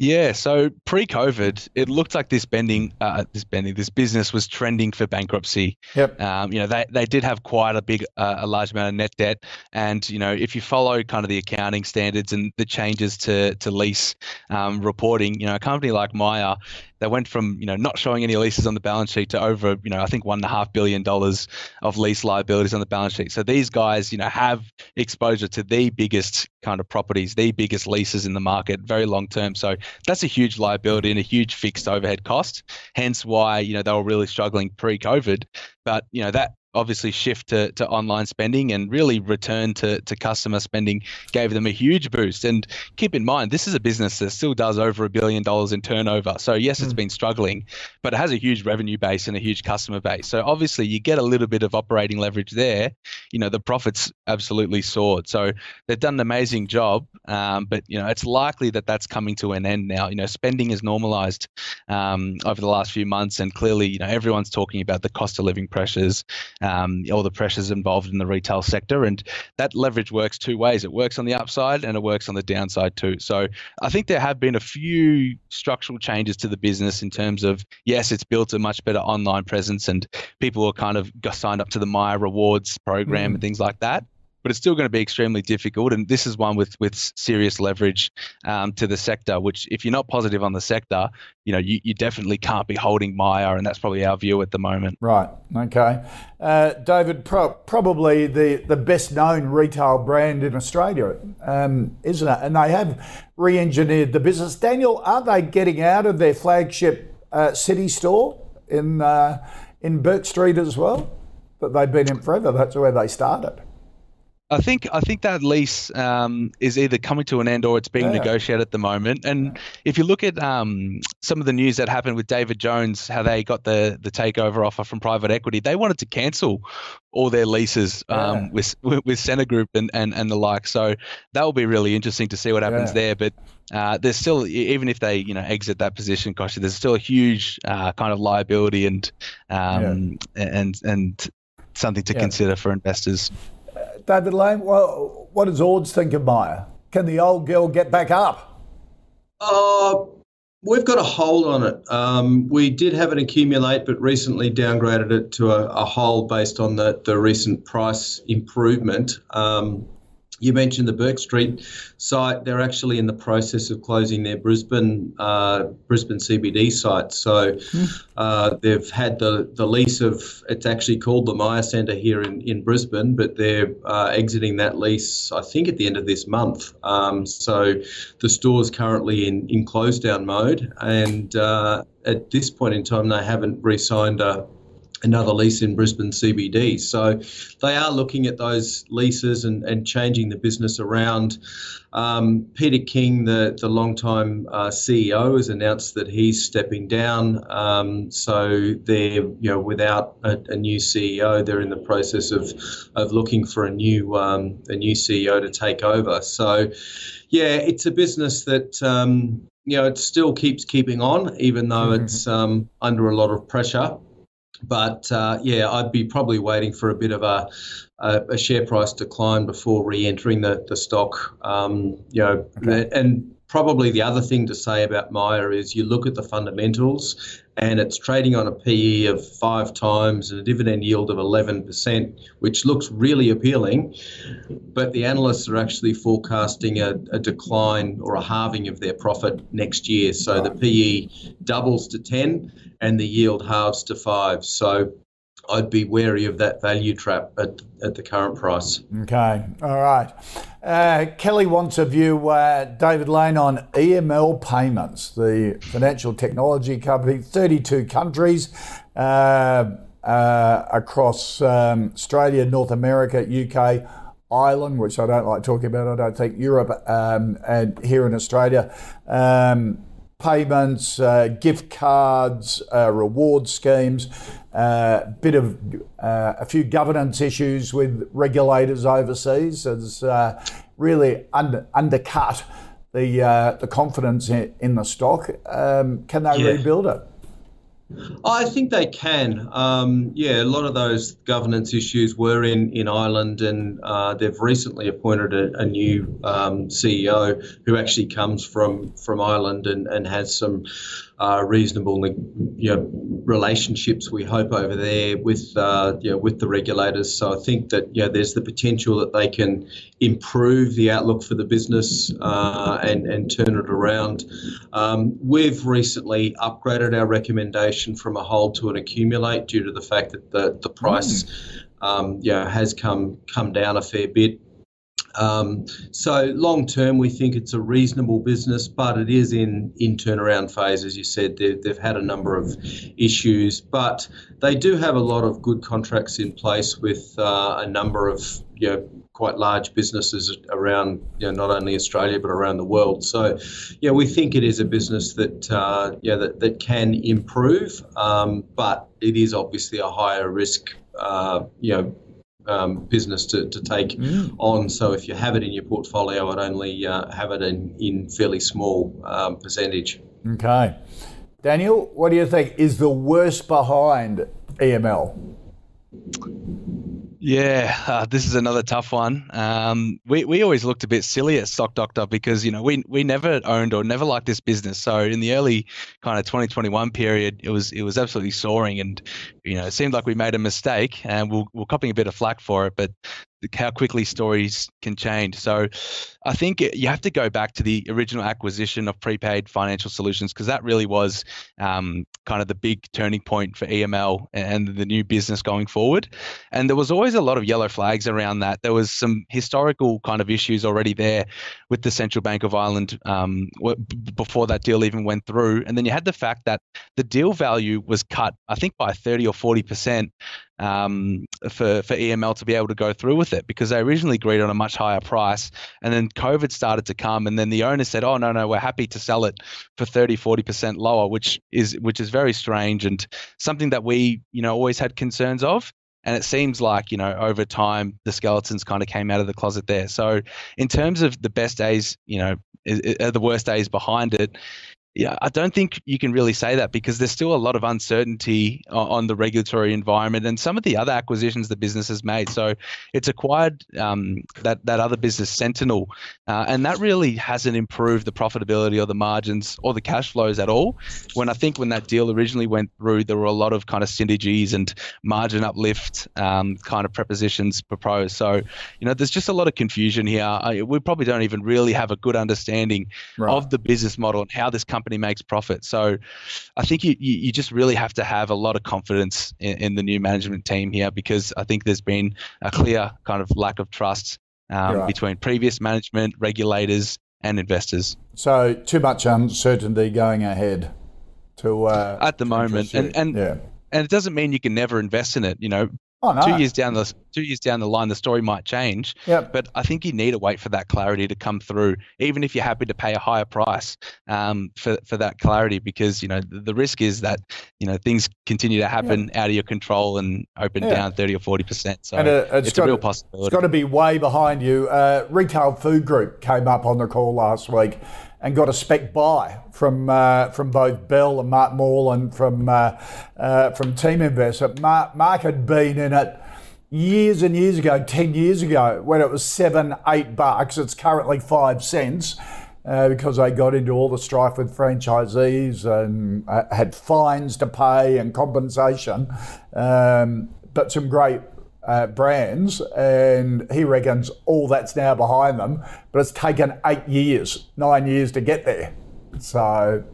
Yeah, so pre-COVID, it looked like this bending, uh, this bending, this business was trending for bankruptcy. Yep. Um, you know, they, they did have quite a big, uh, a large amount of net debt, and you know, if you follow kind of the accounting standards and the changes to to lease um, reporting, you know, a company like Myer they went from you know not showing any leases on the balance sheet to over you know I think one and a half billion dollars of lease liabilities on the balance sheet. So these guys you know have exposure to the biggest kind of properties, the biggest leases in the market, very long term. So that's a huge liability and a huge fixed overhead cost. Hence why you know they were really struggling pre-COVID. But you know that obviously shift to, to online spending and really return to, to customer spending gave them a huge boost. And keep in mind, this is a business that still does over a billion dollars in turnover. So, yes, it's mm. been struggling, but it has a huge revenue base and a huge customer base. So, obviously, you get a little bit of operating leverage there. You know, the profits absolutely soared. So, they've done an amazing job, um, but, you know, it's likely that that's coming to an end now. You know, spending is normalized um, over the last few months, and clearly, you know, everyone's talking about the cost of living pressures um, all the pressures involved in the retail sector. And that leverage works two ways it works on the upside and it works on the downside too. So I think there have been a few structural changes to the business in terms of, yes, it's built a much better online presence and people are kind of signed up to the Myer Rewards program mm. and things like that but it's still going to be extremely difficult. And this is one with with serious leverage um, to the sector. Which, if you're not positive on the sector, you know you, you definitely can't be holding Myer, and that's probably our view at the moment. Right. Okay. Uh, David, pro- probably the the best known retail brand in Australia, um, isn't it? And they have re-engineered the business. Daniel, are they getting out of their flagship uh, city store in uh, in Bourke Street as well? That they've been in forever. That's where they started. I think I think that lease um, is either coming to an end or it's being yeah. negotiated at the moment. And if you look at um, some of the news that happened with David Jones, how they got the the takeover offer from private equity, they wanted to cancel all their leases um, yeah. with with Scentre Group and, and, and the like. So that will be really interesting to see what happens yeah. there. But uh, there's still even if they you know exit that position, gosh, there's still a huge uh, kind of liability and um, and and something to consider for investors. David Lane, well, what does Ords think of Myer? Can the old girl get back up? Uh, we've got a hold on it. Um, we did have it accumulate, but recently downgraded it to a, a hold based on the, the recent price improvement. Um, you mentioned the Bourke Street site. They're actually in the process of closing their Brisbane uh, Brisbane CBD site. So uh, they've had the, the lease of it's actually called the Myer Centre here in, in Brisbane, but they're uh, exiting that lease I think at the end of this month. Um, so the store's currently in in close down mode, and uh, at this point in time they haven't re-signed a another lease in Brisbane CBD. So they are looking at those leases and, and changing the business around. Um, Peter King, the, the longtime uh, CEO, has announced that he's stepping down. Um, so they're, you know, without a, a, new CEO, they're in the process of, of looking for a new, um, a new CEO to take over. So, yeah, it's a business that, um, you know, it still keeps keeping on, even though mm-hmm. it's um, under a lot of pressure. But uh, yeah, I'd be probably waiting for a bit of a, a, a share price decline before re-entering the the stock. Um, you know, okay. and probably the other thing to say about Myer is you look at the fundamentals and it's trading on a PE of five times and a dividend yield of 11%, which looks really appealing. But the analysts are actually forecasting a, a decline or a halving of their profit next year. So the PE doubles to 10 and the yield halves to five. So I'd be wary of that value trap at, at the current price. Okay, all right. Uh, Kelly wants a view, uh, David Lane, on EML Payments, the financial technology company, 32 countries uh, uh, across um, Australia, North America, UK, Ireland, which I don't like talking about, I don't think, Europe, um, and here in Australia. Um, payments, uh, gift cards, uh, reward schemes, a uh, bit of uh, a few governance issues with regulators overseas has uh, really under, undercut the uh, the confidence in, in the stock. Um, can they yeah. rebuild it? I think they can. Um, yeah, a lot of those governance issues were in, in Ireland, and uh, they've recently appointed a, a new um, CEO who actually comes from, from Ireland and, and has some uh, reasonable you know, relationships, we hope, over there with, uh, you know, with the regulators. So I think that you know, there's the potential that they can improve the outlook for the business uh, and, and turn it around. Um, we've recently upgraded our recommendation from a hold to an accumulate due to the fact that the, the price mm. um, you know, has come, come down a fair bit. Um, so long term, we think it's a reasonable business, but it is in in turnaround phase, as you said. They've, they've had a number of issues, but they do have a lot of good contracts in place with uh, a number of you know quite large businesses around you know, not only Australia but around the world. So, yeah, we think it is a business that uh, yeah that, that can improve, um, but it is obviously a higher risk. Uh, you know um, business to, to take mm. on. So if you have it in your portfolio, I'd only uh, have it in, in fairly small um, percentage. Okay. Daniel, what do you think is the worst behind EML? Yeah, uh, this is another tough one. Um, we, we always looked a bit silly at Stock Doctor because you know we we never owned or never liked this business. So in the early kind of 2021 period, it was it was absolutely soaring, and you know it seemed like we made a mistake, and we're, we're copying a bit of flack for it. But how quickly stories can change. So I think you have to go back to the original acquisition of prepaid financial solutions because that really was um, kind of the big turning point for EML and the new business going forward. And there was always a lot of yellow flags around that. There was some historical kind of issues already there with the Central Bank of Ireland um, before that deal even went through. And then you had the fact that the deal value was cut, I think, by 30 or 40 percent um, for for EML to be able to go through with it because they originally agreed on a much higher price, and then COVID started to come, and then the owner said, "Oh no, no, we're happy to sell it for 30, 40 percent lower," which is which is very strange and something that we you know always had concerns of. And it seems like, you know, over time, the skeletons kind of came out of the closet there. So, in terms of the best days, you know, are the worst days behind it, yeah, I don't think you can really say that because there's still a lot of uncertainty on the regulatory environment and some of the other acquisitions the business has made. So it's acquired um, that that other business, Sentinel, uh, and that really hasn't improved the profitability or the margins or the cash flows at all. When I think when that deal originally went through, there were a lot of kind of synergies and margin uplift um, kind of prepositions proposed. So you know, there's just a lot of confusion here. I, we probably don't even really have a good understanding right. of the business model and how this company company makes profit. So I think you, you just really have to have a lot of confidence in, in the new management team here because I think there's been a clear kind of lack of trust um, right. between previous management, regulators, and investors. So too much uncertainty going ahead to uh, at the moment, and and yeah. and it doesn't mean you can never invest in it. You know, Oh, no. Two years down the two years down the line, the story might change. Yep. But I think you need to wait for that clarity to come through, even if you're happy to pay a higher price um, for for that clarity, because you know the, the, risk is that you know things continue to happen yep. out of your control and open yeah. down thirty or forty percent. So uh, it's, it's a real possibility. It's got to be way behind you. Uh, Retail Food Group came up on the call last week and got a spec buy from uh, from both Bell and Mark Morland from uh, uh, from Teaminvest. Mark, Mark had been in it years and years ago, ten years ago, when it was seven, eight bucks. It's currently five cents. Uh, because they got into all the strife with franchisees and uh, had fines to pay and compensation, um, but some great uh, brands, and he reckons all that's now behind them. But it's taken eight years, nine years to get there. So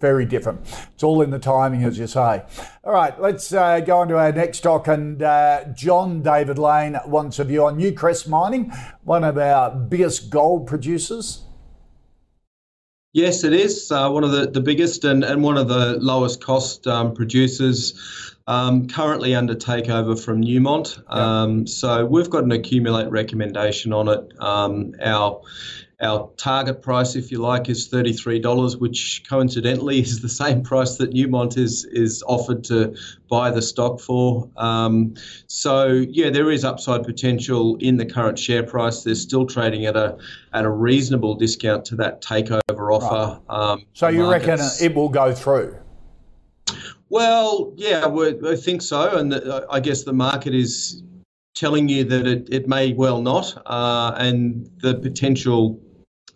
very different. It's all in the timing, as you say. All right, let's uh, go on to our next stock. And uh, John David Lane wants a view on Newcrest Mining, one of our biggest gold producers. Yes, it is uh, one of the, the biggest and, and one of the lowest cost um, producers. Um, currently under takeover from Newmont. Um, so we've got an accumulate recommendation on it. Um, our our target price, if you like, is $33, which coincidentally is the same price that Newmont is is offered to buy the stock for. Um, so yeah, there is upside potential in the current share price. They're still trading at a at a reasonable discount to that takeover offer. Right. Um, so you reckon it will go through? Well, yeah, I think so, and the, I guess the market is telling you that it, it may well not, uh, and the potential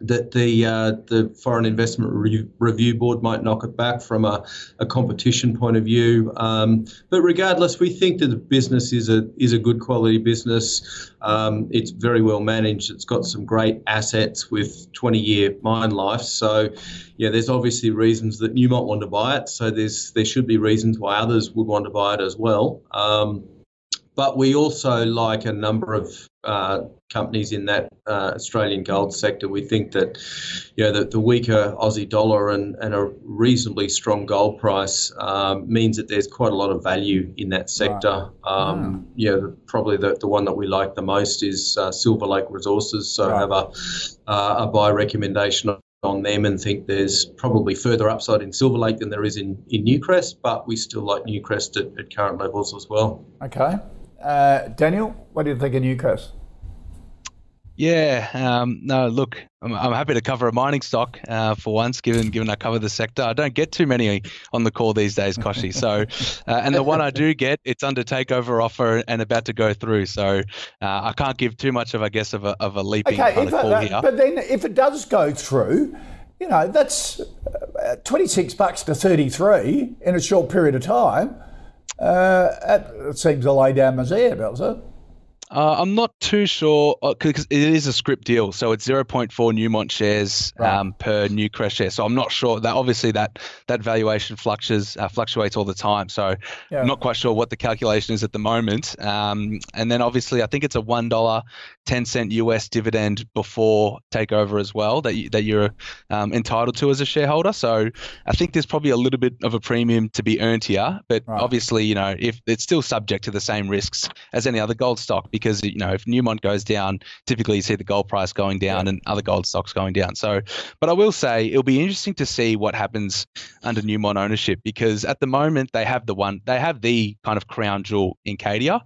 that the uh, the Foreign Investment Review Board might knock it back from a, a competition point of view. Um, but regardless, we think that the business is a is a good quality business. Um, it's very well managed. It's got some great assets with 20 year mine life. So, yeah, there's obviously reasons that you might want to buy it. So there's there should be reasons why others would want to buy it as well. Um, but we also like a number of uh, companies in that uh, Australian gold sector. We think that you know, the, the weaker Aussie dollar and, and a reasonably strong gold price um, means that there's quite a lot of value in that sector. Right. Um. Yeah, probably the, the one that we like the most is uh, Silver Lake Resources. So right. I have a, uh, a buy recommendation on them and think there's probably further upside in Silver Lake than there is in, in Newcrest, but we still like Newcrest at, at current levels as well. Okay. Uh, Daniel, what do you think of Newcrest? Yeah, um, no, look, I'm, I'm, happy to cover a mining stock uh, for once, given given I cover the sector. I don't get too many on the call these days, Kochie. So, uh, and the one I do get, it's under takeover offer and about to go through. So, uh, I can't give too much of, I guess, of a, of a leaping okay, kind of call that, here. But then, if it does go through, you know, that's uh, 26 bucks to 33 in a short period of time. Uh, it seems to lay down misère, does it? Uh, I'm not too sure because uh, it is a scrip deal, so it's 0.4 Newmont shares right. um, per Newcrest share. So I'm not sure that obviously that that valuation fluctuates uh, fluctuates all the time. So yeah. I'm not quite sure what the calculation is at the moment. Um, and then obviously I think it's a one dollar ten cent US dividend before takeover as well that you, that you're um, entitled to as a shareholder. So I think there's probably a little bit of a premium to be earned here, but right. obviously you know if it's still subject to the same risks as any other gold stock because you know if Newmont goes down, typically you see the gold price going down yeah. and other gold stocks going down. So, but I will say it'll be interesting to see what happens under Newmont ownership because at the moment they have the one they have the kind of crown jewel in Cadia,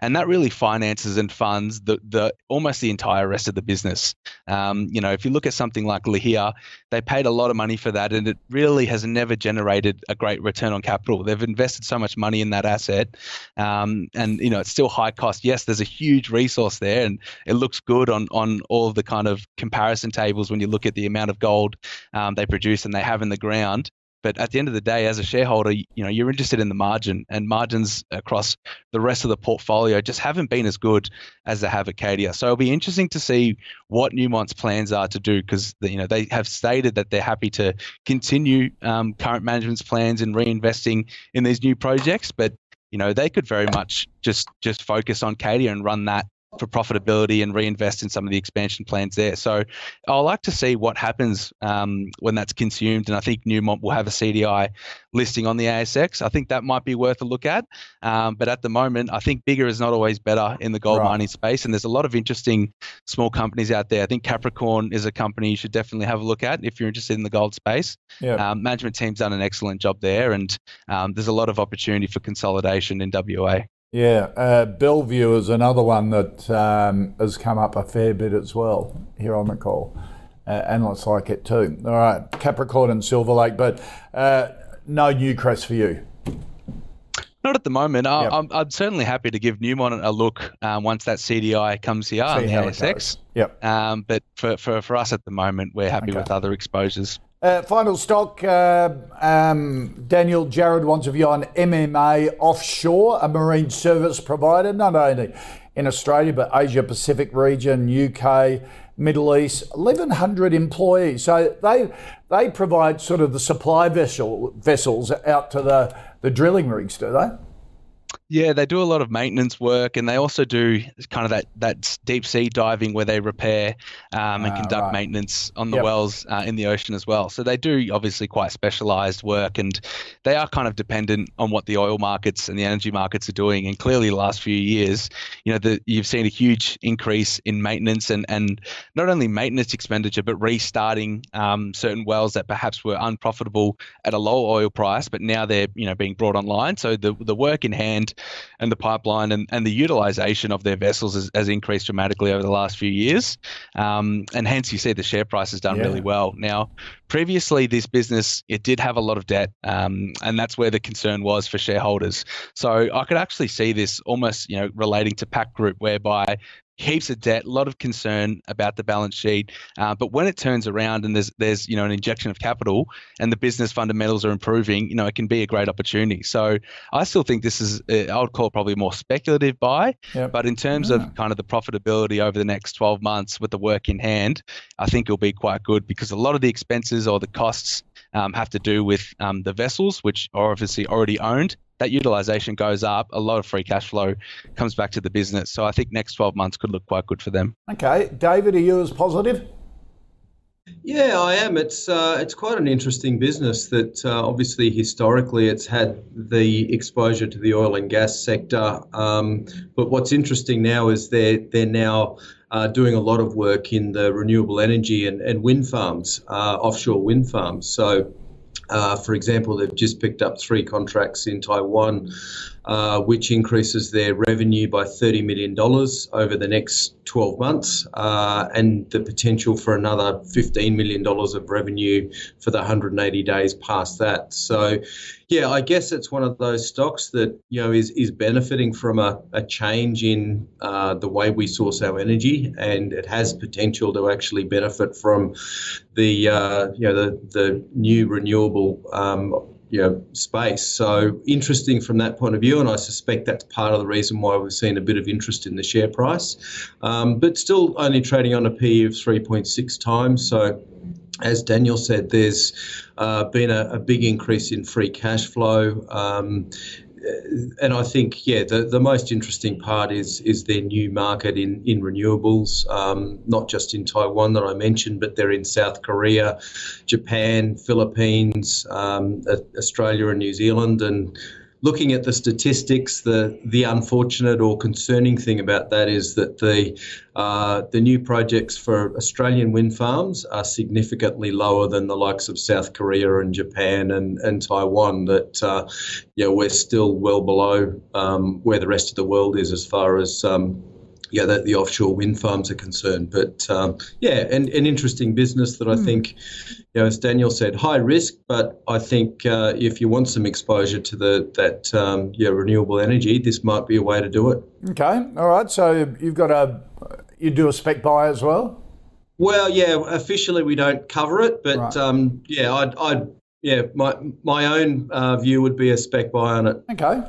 and that really finances and funds the the almost the entire rest of the business. Um, you know, if you look at something like Lihir, they paid a lot of money for that, and it really has never generated a great return on capital. They've invested so much money in that asset, um, and you know it's still high cost. Yes, there's a huge resource there, and it looks good on on all of the kind of comparison tables when you look at the amount of gold um, they produce and they have in the ground. But at the end of the day, as a shareholder, you know you're interested in the margin, and margins across the rest of the portfolio just haven't been as good as they have at Cadia. So it'll be interesting to see what Newmont's plans are to do because you know they have stated that they're happy to continue um, current management's plans and reinvesting in these new projects, but you know they could very much just just focus on Cadia and run that for profitability and reinvest in some of the expansion plans there. So I like to see what happens um, when that's consumed, and I think Newmont will have a CDI listing on the ASX. I think that might be worth a look at. Um, but at the moment, I think bigger is not always better in the gold right. mining space, and there's a lot of interesting small companies out there. I think Capricorn is a company you should definitely have a look at if you're interested in the gold space. Yeah. Um, management team's done an excellent job there, and um, there's a lot of opportunity for consolidation in WA. Yeah, uh, Bellevue is another one that um, has come up a fair bit as well here on the call. Uh, analysts like it too. All right, Capricorn and Silver Lake, but uh, no Newcrest for you. Not at the moment. Yep. I'm, I'm, certainly happy to give Newmont a look um, once that CDI comes here on the ASX. Yep. Um, but for, for, for us at the moment, we're happy okay. with other exposures. Uh, final stock, uh, um, Daniel Jared wants a view on MMA Offshore, a marine service provider, not only in Australia but Asia Pacific region, UK, Middle East, 1,100 employees. So they they provide sort of the supply vessel vessels out to the, the drilling rigs, do they? Yeah, they do a lot of maintenance work, and they also do kind of that, that deep sea diving where they repair um, and Ah, conduct right. maintenance on the Yep. wells uh, in the ocean as well. So they do obviously quite specialized work, and they are kind of dependent on what the oil markets and the energy markets are doing. And clearly, the last few years, you know, the, you've seen a huge increase in maintenance and and not only maintenance expenditure, but restarting um, certain wells that perhaps were unprofitable at a low oil price, but now they're you know being brought online. So the the work in hand and the pipeline and, and the utilization of their vessels has, has increased dramatically over the last few years. Um, and hence you see the share price has done Yeah. really well. Now, previously this business, it did have a lot of debt um, and that's where the concern was for shareholders. So I could actually see this almost, you know, relating to Pact Group whereby heaps of debt, a lot of concern about the balance sheet. Uh, but when it turns around and there's there's you know an injection of capital and the business fundamentals are improving, you know it can be a great opportunity. So I still think this is uh, I would call probably a more speculative buy. Yep. But in terms of kind of the profitability over the next 12 months with the work in hand, I think it'll be quite good because a lot of the expenses or the costs um, have to do with um, the vessels, which are obviously already owned. That utilization goes up, a lot of free cash flow comes back to the business. So I think next 12 months could look quite good for them. Okay, David, are you as positive? Yeah, I am. It's uh, it's quite an interesting business that uh, obviously historically it's had the exposure to the oil and gas sector. Um, but what's interesting now is they're they're now uh, doing a lot of work in the renewable energy and, and wind farms, uh, offshore wind farms. So. Uh, for example, they've just picked up three contracts in Taiwan, uh, which increases their revenue by $30 million over the next 12 months, uh, and the potential for another $15 million of revenue for the 180 days past that. So, yeah, I guess it's one of those stocks that you know is is benefiting from a, a change in uh, the way we source our energy, and it has potential to actually benefit from the uh, you know the the new renewable um, you know space. So interesting from that point of view, and I suspect that's part of the reason why we've seen a bit of interest in the share price, um, but still only trading on a PE of 3.6 times. So as Daniel said, there's uh, been a, a big increase in free cash flow. Um, and I think, yeah, the, the most interesting part is is their new market in in renewables, um, not just in Taiwan that I mentioned, but they're in South Korea, Japan, Philippines, um, Australia, and New Zealand. And looking at the statistics, the the unfortunate or concerning thing about that is that the uh, the new projects for Australian wind farms are significantly lower than the likes of South Korea and Japan and, and Taiwan. That uh, know, we're still well below um, where the rest of the world is as far as um, yeah, that the offshore wind farms are concerned. But um, yeah, and an interesting business that I think, you know, as Daniel said, high risk, but I think uh, if you want some exposure to the that um, yeah renewable energy, this might be a way to do it. Okay, all right. So you've got a you do a spec buy as well. Well, yeah, officially we don't cover it, but Right. um, yeah, I'd, I'd yeah, my my own uh, view would be a spec buy on it. Okay.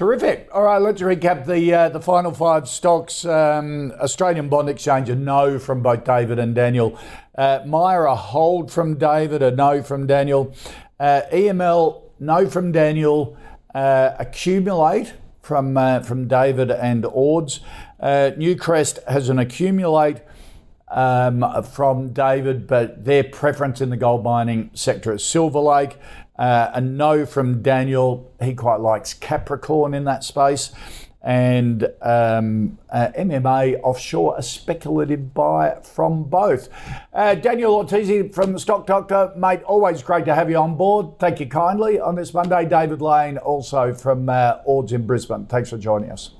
Terrific. All right, let's recap the uh, the final five stocks. Um, Australian Bond Exchange, a no from both David and Daniel. Uh, Myer, a hold from David, a no from Daniel. Uh, EML, no from Daniel. Uh, accumulate from uh, from David and Ords. Uh, Newcrest has an accumulate um, from David, but their preference in the gold mining sector is Silver Lake. Uh, a no from Daniel. He quite likes Capricorn in that space. And um, uh, MMA offshore, a speculative buy from both. Uh, Daniel Ortisi from the Stock Doctor, mate, always great to have you on board. Thank you kindly on this Monday. David Lane, also from uh, Ords in Brisbane. Thanks for joining us.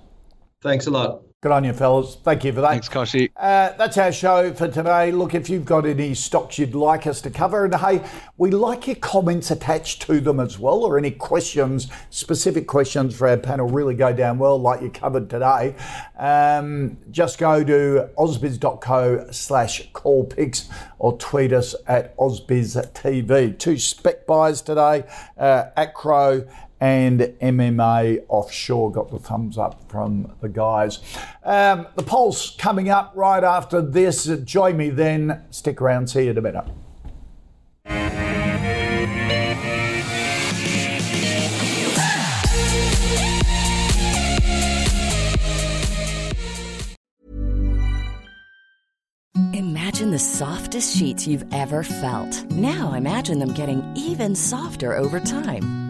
Thanks a lot. Good on you, fellas. Thank you for that. Thanks, Kochie. Uh, that's our show for today. Look, if you've got any stocks you'd like us to cover, and hey, we like your comments attached to them as well, or any questions, specific questions for our panel really go down well, like you covered today. Um, just go to ausbiz.co slash call picks or tweet us at ausbiztv. Two spec buys today, uh, Acrow and MMA offshore got the thumbs up from the guys. Um, the polls coming up right after this. Join me then. Stick around. See you in a minute. Imagine the softest sheets you've ever felt. Now imagine them getting even softer over time.